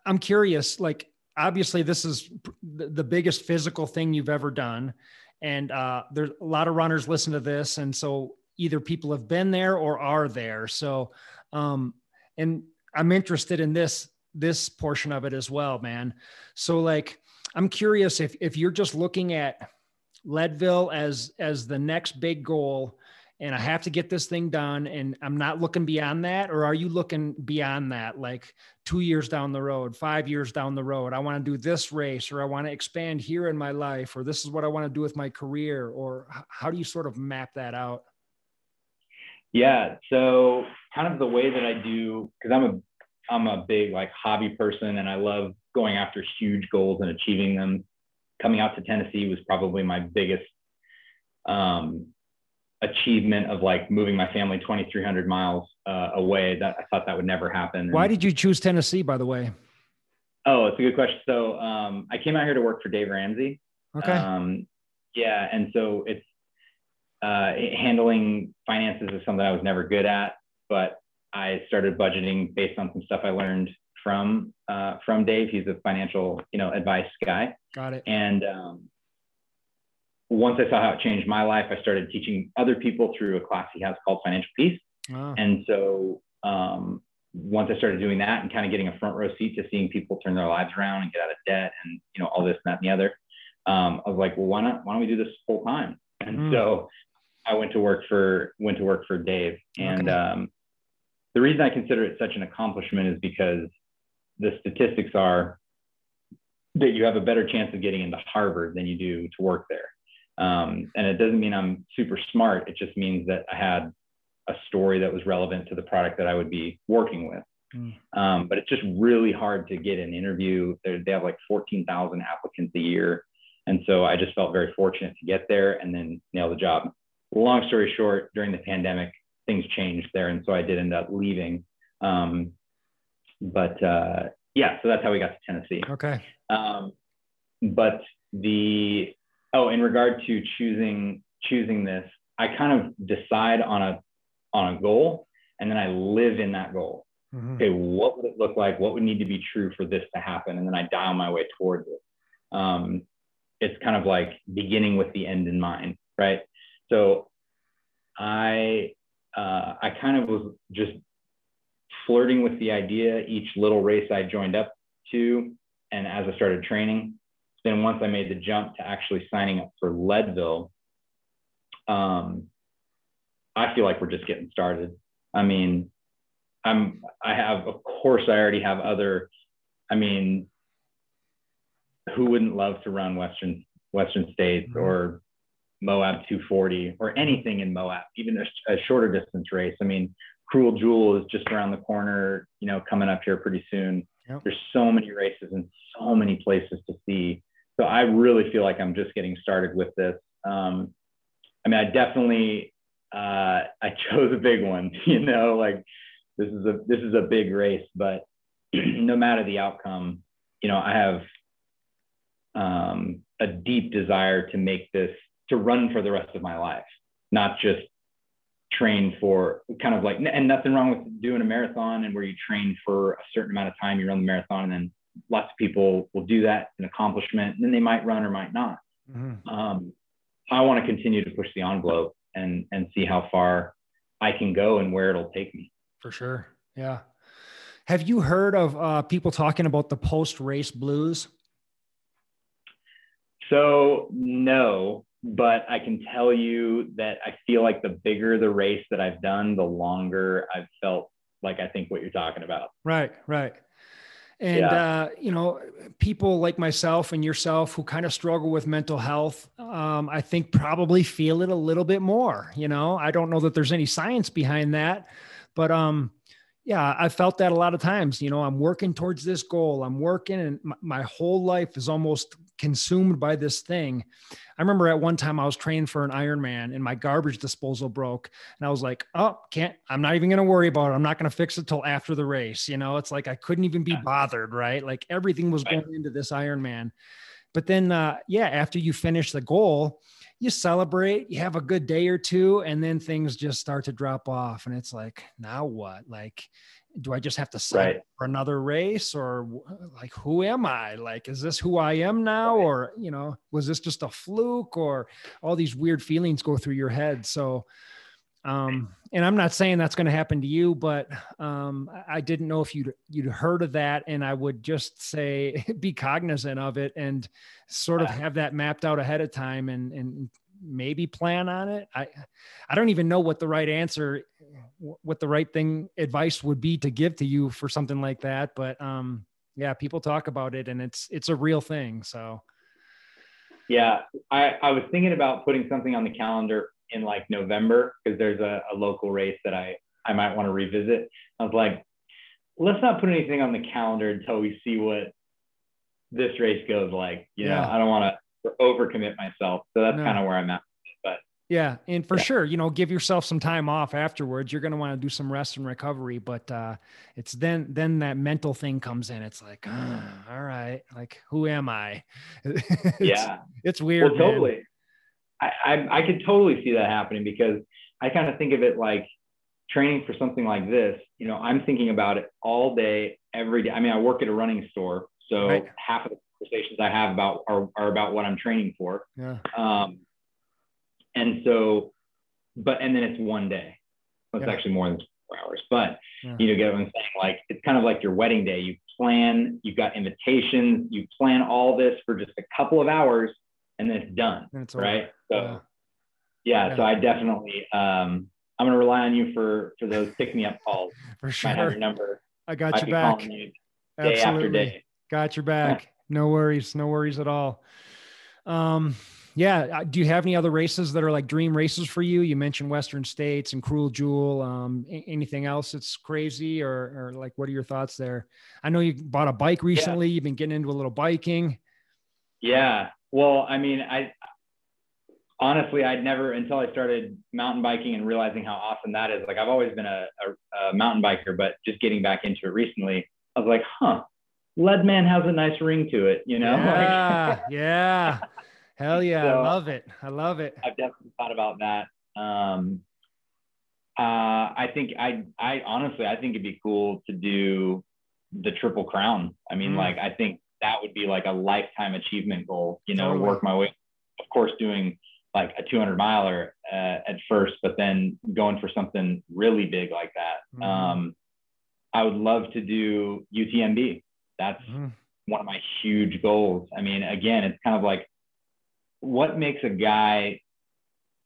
i'm curious like obviously this is the biggest physical thing you've ever done. And uh, there's a lot of runners listen to this. And so either people have been there or are there. So um, and i'm interested in this this portion of it as well man. So like i'm curious if if you're just looking at leadville as as the next big goal and I have to get this thing done and I'm not looking beyond that? Or are you looking beyond that, like two years down the road, five years down the road? I want to do this race or I want to expand here in my life or this is what I want to do with my career? Or how do you sort of map that out? Yeah. So kind of the way that I do, because I'm a I'm a big like hobby person and I love going after huge goals and achieving them. Coming out to Tennessee was probably my biggest um, achievement of like moving my family 2,300 miles uh, away. That I thought that would never happen. Why did you choose Tennessee, by the way? Oh, it's a good question. So um, I came out here to work for Dave Ramsey. Okay. Um, yeah, and so it's uh, handling finances is something I was never good at, but I started budgeting based on some stuff I learned from uh, from Dave. He's a financial, you know, advice guy. Got it. And um, once I saw how it changed my life, I started teaching other people through a class he has called Financial Peace. Oh. And so um, once I started doing that and kind of getting a front row seat to seeing people turn their lives around and get out of debt and you know all this and that and the other, um, I was like, well, why not? Why don't we do this full time? And mm. so I went to work for went to work for Dave. And okay. um, the reason I consider it such an accomplishment is because the statistics are that you have a better chance of getting into Harvard than you do to work there. Um, and it doesn't mean I'm super smart. It just means that I had a story that was relevant to the product that I would be working with. Mm. Um, but it's just really hard to get an interview. They're, they have like 14,000 applicants a year. And so I just felt very fortunate to get there and then nail the job. Long story short, during the pandemic, things changed there. And so I did end up leaving. Um, but uh, yeah, so that's how we got to Tennessee. Okay. Um, but the oh, in regard to choosing choosing this, I kind of decide on a on a goal and then I live in that goal. Mm-hmm. Okay, what would it look like? What would need to be true for this to happen? And then I dial my way towards it. Um, it's kind of like beginning with the end in mind, right? So I uh, I kind of was just flirting with the idea each little race I joined up to, and as I started training, then once I made the jump to actually signing up for Leadville, um, I feel like we're just getting started. I mean, I'm I have of course I already have other. I mean, who wouldn't love to run Western Western States mm-hmm. or Moab 240 or anything in Moab, even a, a, shorter distance race. I mean, Cruel Jewel is just around the corner, you know, coming up here pretty soon. Yep. There's so many races and so many places to see so I really feel like I'm just getting started with this. Um, I mean, I definitely uh, I chose a big one. You know, like this is a this is a big race, but no matter the outcome, you know, I have um, a deep desire to make this to run for the rest of my life. not just train for kind of like, and nothing wrong with doing a marathon and where you train for a certain amount of time, you run the marathon, and then lots of people will do that, an accomplishment, and then they might run or might not. Mm-hmm. Um, I want to continue to push the envelope and and see how far I can go and where it'll take me. For sure. Yeah. Have you heard of uh, people talking about the post race blues? So, no, but I can tell you that I feel like the bigger the race that I've done, the longer I've felt like I think what you're talking about. Right, right. And, yeah. uh, you know, people like myself and yourself who kind of struggle with mental health, um, I think probably feel it a little bit more. You know, I don't know that there's any science behind that, but um, yeah, I felt that a lot of times. You know, I'm working towards this goal, I'm working, and my, my whole life is almost consumed by this thing. I remember at one time I was training for an Ironman and my garbage disposal broke. And I was like, oh, can't, I'm not even going to worry about it. I'm not going to fix it till after the race. You know, it's like I couldn't even be bothered, right? Like everything was going into this Ironman. But then, uh, yeah, after you finish the goal, you celebrate, you have a good day or two, and then things just start to drop off. And it's like, now what? Like, do I just have to sign right. for another race or like who am I? Like is this who I am now or you know was this just a fluke or all these weird feelings go through your head so um and I'm not saying that's going to happen to you but um I didn't know if you'd you'd heard of that and I would just say be cognizant of it and sort of have that mapped out ahead of time and and maybe plan on it. I I don't even know what the right answer what the right thing advice would be to give to you for something like that, but um yeah, people talk about it and it's it's a real thing, so yeah, I, I was thinking about putting something on the calendar in like November because there's a, a local race that I, I might want to revisit. I was like, let's not put anything on the calendar until we see what this race goes like. You yeah. know, I don't want to overcommit myself. So that's no. kind of where I'm at. But yeah, and for yeah. sure, you know, give yourself some time off afterwards. You're going to want to do some rest and recovery, but uh, it's then then that mental thing comes in. It's like, oh, all right, like who am I? it's, yeah, it's weird. Well, totally. I, I I could totally see that happening because I kind of think of it like training for something like this. You know, I'm thinking about it all day, every day. I mean, I work at a running store, so right. half of the conversations I have about are, are about what I'm training for. Yeah. Um, and so, but and then it's one day. Well, it's yeah. actually more than four hours, but yeah. you know, get what I'm saying? Like it's kind of like your wedding day. You plan, you've got invitations, you plan all this for just a couple of hours, and then it's done. It's right. So, yeah. yeah, So I definitely, um, I'm gonna rely on you for for those pick me up calls. for sure. I have your number. I got you back. You day Absolutely. after day. Got your back. No worries. No worries at all. Um, yeah. Do you have any other races that are like dream races for you? You mentioned Western States and Cruel Jewel. Um, anything else that's crazy or, or like, what are your thoughts there? I know you bought a bike recently. Yeah. You've been getting into a little biking. Yeah. Well, I mean, I honestly, I'd never until I started mountain biking and realizing how awesome that is. Like, I've always been a, a, a mountain biker, but just getting back into it recently, I was like, huh, Leadman has a nice ring to it, you know? Yeah, yeah. Hell yeah. So I love it. I love it. I've definitely thought about that. Um, uh, I think I, I honestly, I think it'd be cool to do the triple crown. I mean, mm. like, I think that would be like a lifetime achievement goal, you know, totally. work my way, of course, doing like a 200 miler uh, at first, but then going for something really big like that. Mm. Um, I would love to do UTMB. That's mm-hmm. one of my huge goals. I mean, again, it's kind of like what makes a guy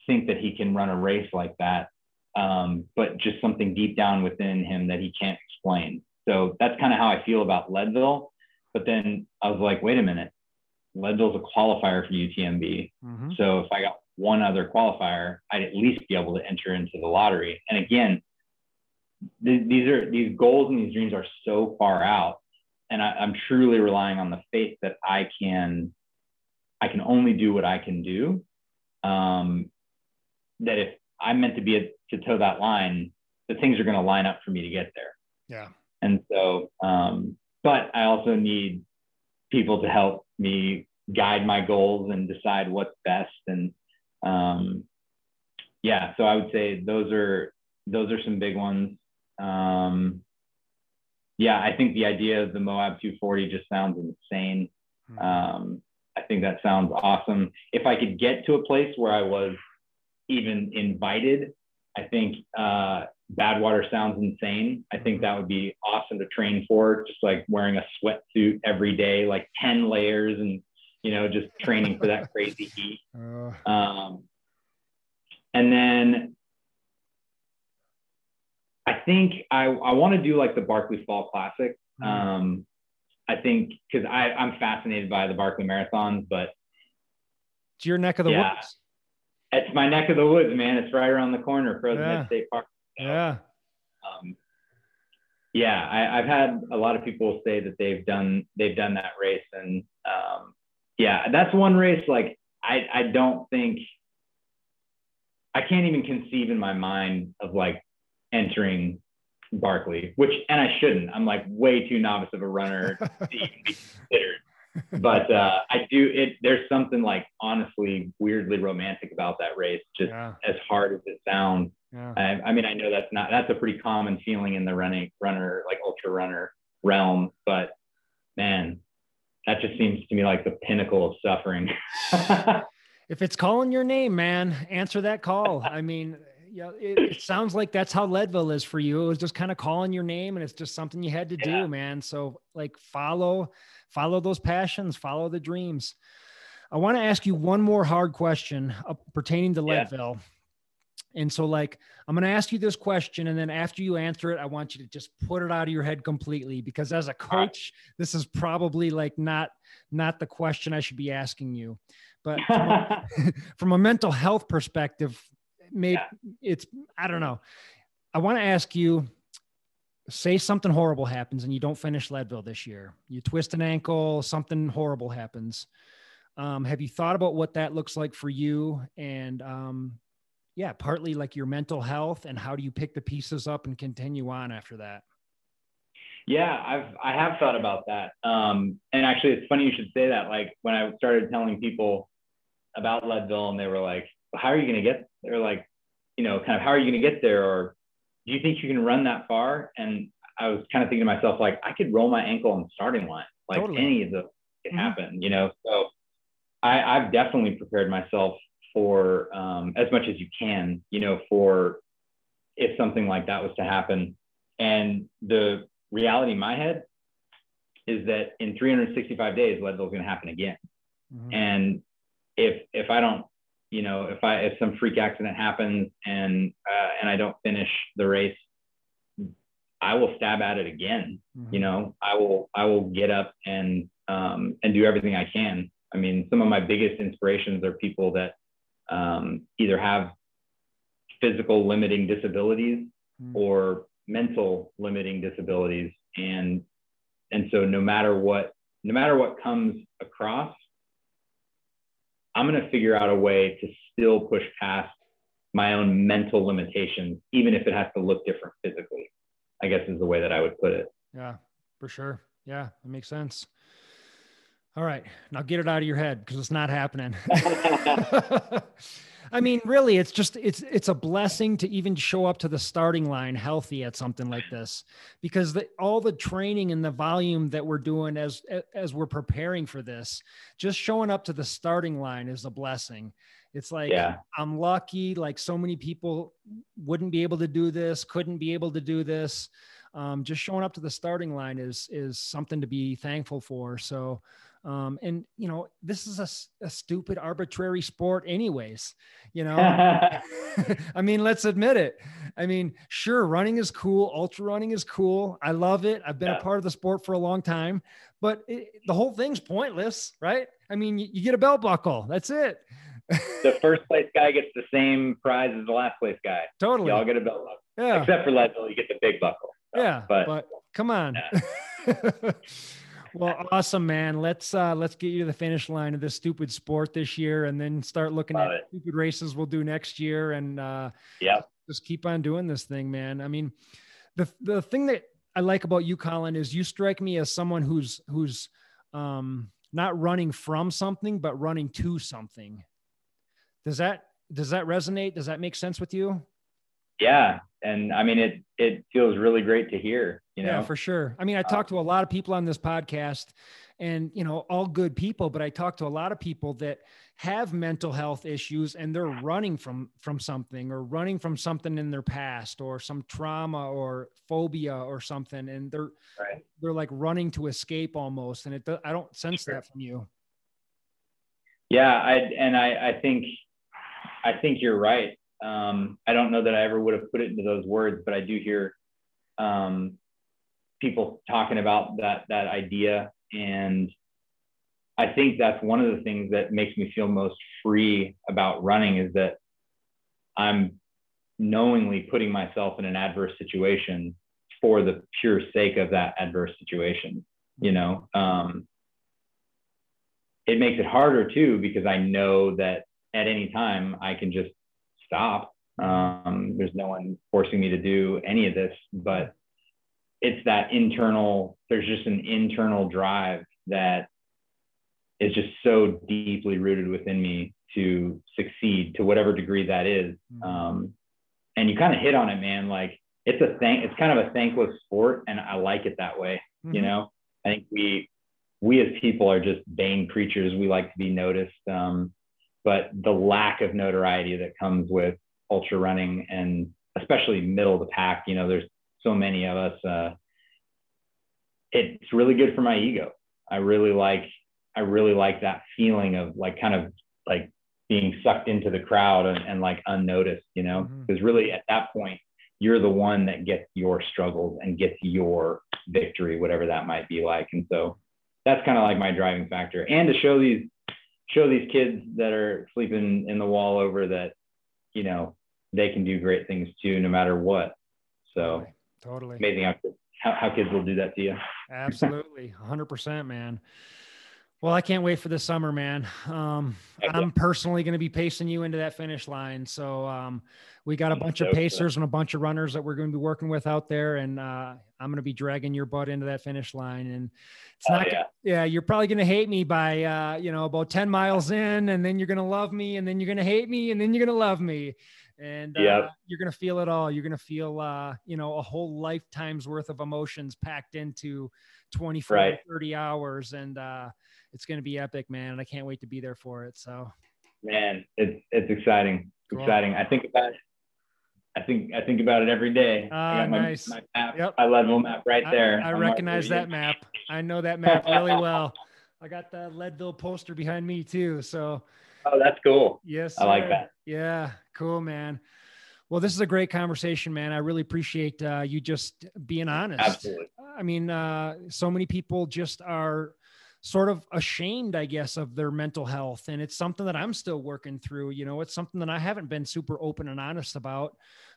think that he can run a race like that, um, but just something deep down within him that he can't explain. So that's kind of how I feel about Leadville. But then I was like, wait a minute, Leadville's a qualifier for UTMB. Mm-hmm. So if I got one other qualifier, I'd at least be able to enter into the lottery. And again, th- these are these goals and these dreams are so far out and I, am truly relying on the faith that I can, I can only do what I can do. Um, that if I'm meant to be a, to toe that line, the things are going to line up for me to get there. Yeah. And so, um, but I also need people to help me guide my goals and decide what's best. And, um, yeah, so I would say those are those are some big ones. Um, yeah, I think the idea of the Moab 240 just sounds insane. Hmm. Um, I think that sounds awesome. If I could get to a place where I was even invited, I think uh, Badwater sounds insane. I think that would be awesome to train for, just like wearing a sweatsuit every day, like 10 layers and, you know, just training for that crazy heat. Uh. Um, and then I think I, I want to do like the Barkley Fall Classic. Mm-hmm. Um, I think because I'm fascinated by the Barkley Marathons, but it's your neck of the yeah, woods. It's my neck of the woods, man. It's right around the corner, Frozen yeah. State Park. Yeah. Um, yeah, I, have had a lot of people say that they've done they've done that race, and um, yeah, that's one race. Like I I don't think I can't even conceive in my mind of like entering Barkley, which and I shouldn't. I'm like way too novice of a runner to even be considered. But uh, I do it. There's something like honestly weirdly romantic about that race. Just yeah. as hard as it sounds. Yeah. I, I, mean, I know that's not that's a pretty common feeling in the running runner like ultra runner realm, but man, that just seems to me like the pinnacle of suffering. if it's calling your name, man, answer that call. I mean, yeah, it, it, sounds like that's how Leadville is for you. It was just kind of calling your name, and it's just something you had to yeah. do, man. So like follow, follow those passions, follow the dreams. I want to ask you one more hard question uh, pertaining to Leadville. And so, like, I'm going to ask you this question, and then after you answer it, I want you to just put it out of your head completely. Because as a coach, this is probably like not not the question I should be asking you. But from a, from a mental health perspective, maybe yeah. it's I don't know. I want to ask you say something horrible happens and you don't finish Leadville this year. You twist an ankle, something horrible happens. Um, have you thought about what that looks like for you? And um, yeah, partly like your mental health and how do you pick the pieces up and continue on after that? Yeah, I've I have thought about that. Um, and actually, it's funny you should say that. Like when I started telling people about Leadville, and they were like, "How are you going to get?" They're like, you know, kind of how are you going to get there, or do you think you can run that far? And I was kind of thinking to myself, like, I could roll my ankle on the starting line, like totally. any of the could mm-hmm. happen, you know. So I, I've definitely prepared myself for um, as much as you can, you know, for if something like that was to happen. And the reality in my head is that in 365 days, Leadville's going to happen again. Mm-hmm. And if if I don't you know, if I if some freak accident happens and uh, and I don't finish the race, I will stab at it again. Mm-hmm. You know, I will I will get up and um, and do everything I can. I mean, some of my biggest inspirations are people that um, either have physical limiting disabilities mm-hmm. or mental limiting disabilities, and and so no matter what no matter what comes across, I'm going to figure out a way to still push past my own mental limitations, even if it has to look different physically, I guess is the way that I would put it. Yeah, for sure. Yeah, it makes sense. All right. Now get it out of your head because it's not happening. I mean, really, it's just it's it's a blessing to even show up to the starting line healthy at something like this, because the, all the training and the volume that we're doing as as we're preparing for this, just showing up to the starting line is a blessing. It's like yeah. I'm lucky. Like so many people wouldn't be able to do this, couldn't be able to do this. Um, just showing up to the starting line is is something to be thankful for. So um, and you know, this is a, a stupid, arbitrary sport, anyways. You know, I mean, let's admit it. I mean, sure, running is cool, ultra running is cool. I love it. I've been yeah. a part of the sport for a long time, but it, the whole thing's pointless, right? I mean, you, you get a belt buckle. That's it. the first place guy gets the same prize as the last place guy. Totally. Y'all get a belt buckle. Yeah. Except for Leadville, you get the big buckle. So, yeah. But, but come on. Yeah. Well, awesome, man. Let's uh let's get you to the finish line of this stupid sport this year and then start looking Love at it. stupid races we'll do next year and uh yeah. Just keep on doing this thing, man. I mean, the the thing that I like about you, Colin, is you strike me as someone who's who's um not running from something, but running to something. Does that does that resonate? Does that make sense with you? Yeah. And I mean, it, it feels really great to hear, you know, yeah, for sure. I mean, I talked to a lot of people on this podcast and, you know, all good people, but I talked to a lot of people that have mental health issues and they're running from, from something or running from something in their past or some trauma or phobia or something. And they're, right. they're like running to escape almost. And it, I don't sense sure. that from you. Yeah. I, and I, I think, I think you're right. Um, I don't know that I ever would have put it into those words, but I do hear um, people talking about that that idea, and I think that's one of the things that makes me feel most free about running is that I'm knowingly putting myself in an adverse situation for the pure sake of that adverse situation. You know, um, it makes it harder too because I know that at any time I can just stop. Um, there's no one forcing me to do any of this, but it's that internal, there's just an internal drive that is just so deeply rooted within me to succeed to whatever degree that is. Mm-hmm. Um, and you kind of hit on it, man. Like it's a thing, it's kind of a thankless sport, and I like it that way. Mm-hmm. You know, I think we we as people are just vain creatures. We like to be noticed. Um, but the lack of notoriety that comes with ultra running and especially middle of the pack, you know, there's so many of us. Uh, it's really good for my ego. I really like, I really like that feeling of like kind of like being sucked into the crowd and, and like unnoticed, you know, because mm-hmm. really at that point, you're the one that gets your struggles and gets your victory, whatever that might be like. And so that's kind of like my driving factor. And to show these show these kids that are sleeping in the wall over that, you know, they can do great things too, no matter what. So totally, amazing how, how, kids will do that to you. Absolutely. hundred percent, man. Well, I can't wait for the summer, man. Um, I'm personally going to be pacing you into that finish line. So um, we got a bunch of pacers and a bunch of runners that we're going to be working with out there, and uh, I'm going to be dragging your butt into that finish line. And it's not, oh, yeah. yeah, you're probably going to hate me by, uh, you know, about 10 miles in, and then you're going to love me, and then you're going to hate me, and then you're going to love me. And uh, yep. you're going to feel it all. You're going to feel, uh, you know, a whole lifetime's worth of emotions packed into 24 right. 30 hours. And uh, it's going to be epic, man. And I can't wait to be there for it. So, man, it's, it's exciting. Cool. Exciting. I think about it. I think I think about it every day. Ah, uh, nice. My map, yep. my Leadville map right there. I, I recognize that map. I know that map really well. I got the Leadville poster behind me too. So. Oh, that's cool. Yes. I like that. Yeah. Cool, man. Well, this is a great conversation, man. I really appreciate uh, you just being honest. Absolutely. I mean, uh, so many people just are sort of ashamed, I guess, of their mental health. And it's something that I'm still working through. You know, it's something that I haven't been super open and honest about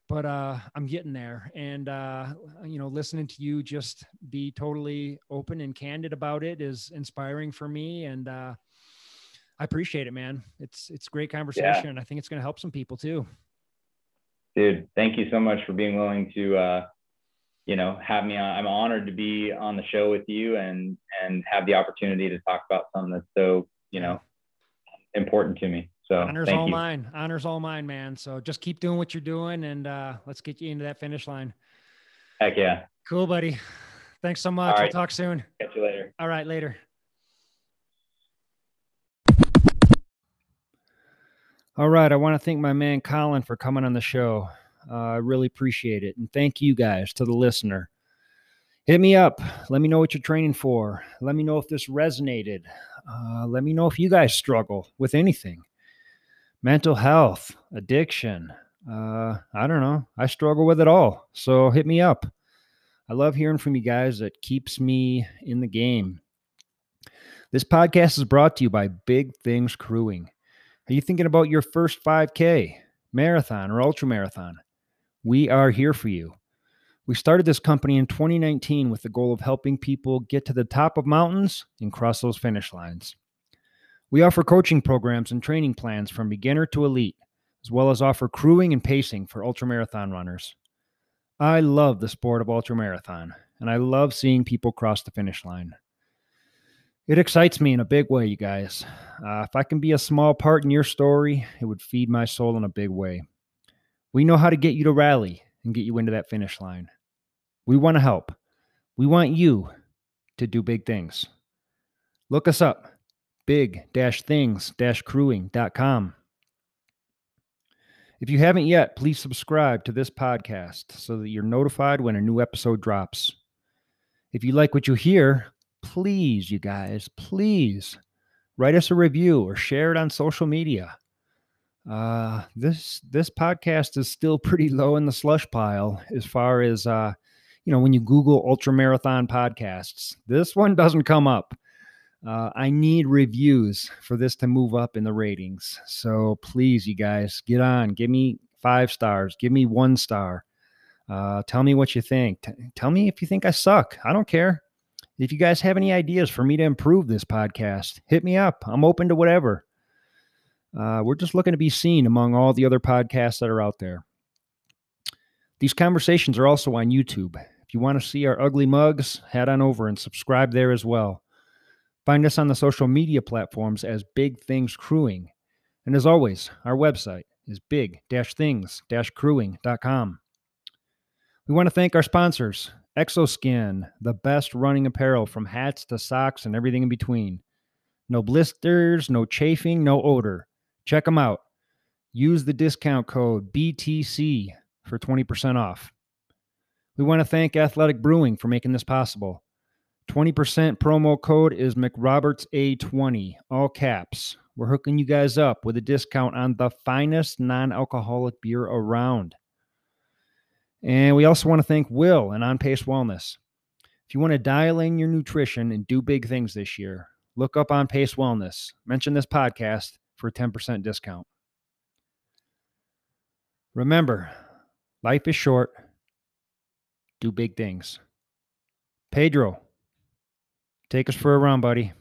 but uh, I'm getting there. And uh, you know, listening to you just be totally open and candid about it is inspiring for me, and uh, I appreciate it, man. It's it's great conversation. Yeah. I think it's going to help some people too. Dude, thank you so much for being willing to, uh, you know, have me on. I'm honored to be on the show with you and and have the opportunity to talk about something that's so, you know, important to me. So honors all you. mine. Honors all mine, man. So just keep doing what you're doing, and uh, let's get you into that finish line. Heck yeah. Cool, buddy. Thanks so much. We'll talk soon. Catch you later. All right, later. All right. I want to thank my man Colin for coming on the show. Uh, I really appreciate it. And thank you guys to the listener. Hit me up. Let me know what you're training for. Let me know if this resonated. Uh, let me know if you guys struggle with anything mental health, addiction. Uh, I don't know. I struggle with it all. So hit me up. I love hearing from you guys. It keeps me in the game. This podcast is brought to you by Big Things Crewing. Are you thinking about your first 5K, marathon, or ultra marathon? We are here for you. We started this company in 2019 with the goal of helping people get to the top of mountains and cross those finish lines. We offer coaching programs and training plans from beginner to elite, as well as offer crewing and pacing for ultramarathon runners. I love the sport of ultramarathon, and I love seeing people cross the finish line. It excites me in a big way, you guys. Uh, if I can be a small part in your story, it would feed my soul in a big way. We know how to get you to rally and get you into that finish line. We want to help. We want you to do big things. Look us up big things crewing.com. If you haven't yet, please subscribe to this podcast so that you're notified when a new episode drops. If you like what you hear, please, you guys, please write us a review or share it on social media. Uh, this this podcast is still pretty low in the slush pile as far as uh, you know when you Google ultra marathon podcasts. This one doesn't come up. Uh, I need reviews for this to move up in the ratings. So please, you guys, get on. Give me five stars. Give me one star. Uh, tell me what you think. T- tell me if you think I suck. I don't care. If you guys have any ideas for me to improve this podcast, hit me up. I'm open to whatever. Uh, we're just looking to be seen among all the other podcasts that are out there. These conversations are also on YouTube. If you want to see our ugly mugs, head on over and subscribe there as well. Find us on the social media platforms as Big Things Crewing. And as always, our website is big things crewing.com. We want to thank our sponsors Xoskin, the best running apparel from hats to socks and everything in between. No blisters, no chafing, no odor. Check them out. Use the discount code BTC for 20% off. We want to thank Athletic Brewing for making this possible. 20% promo code is McRobertsA20, all caps. We're hooking you guys up with a discount on the finest non alcoholic beer around. And we also want to thank Will and On Pace Wellness. If you want to dial in your nutrition and do big things this year, look up On Pace Wellness. Mention this podcast for a 10% discount. Remember, life is short. Do big things. Pedro, take us for a run, buddy.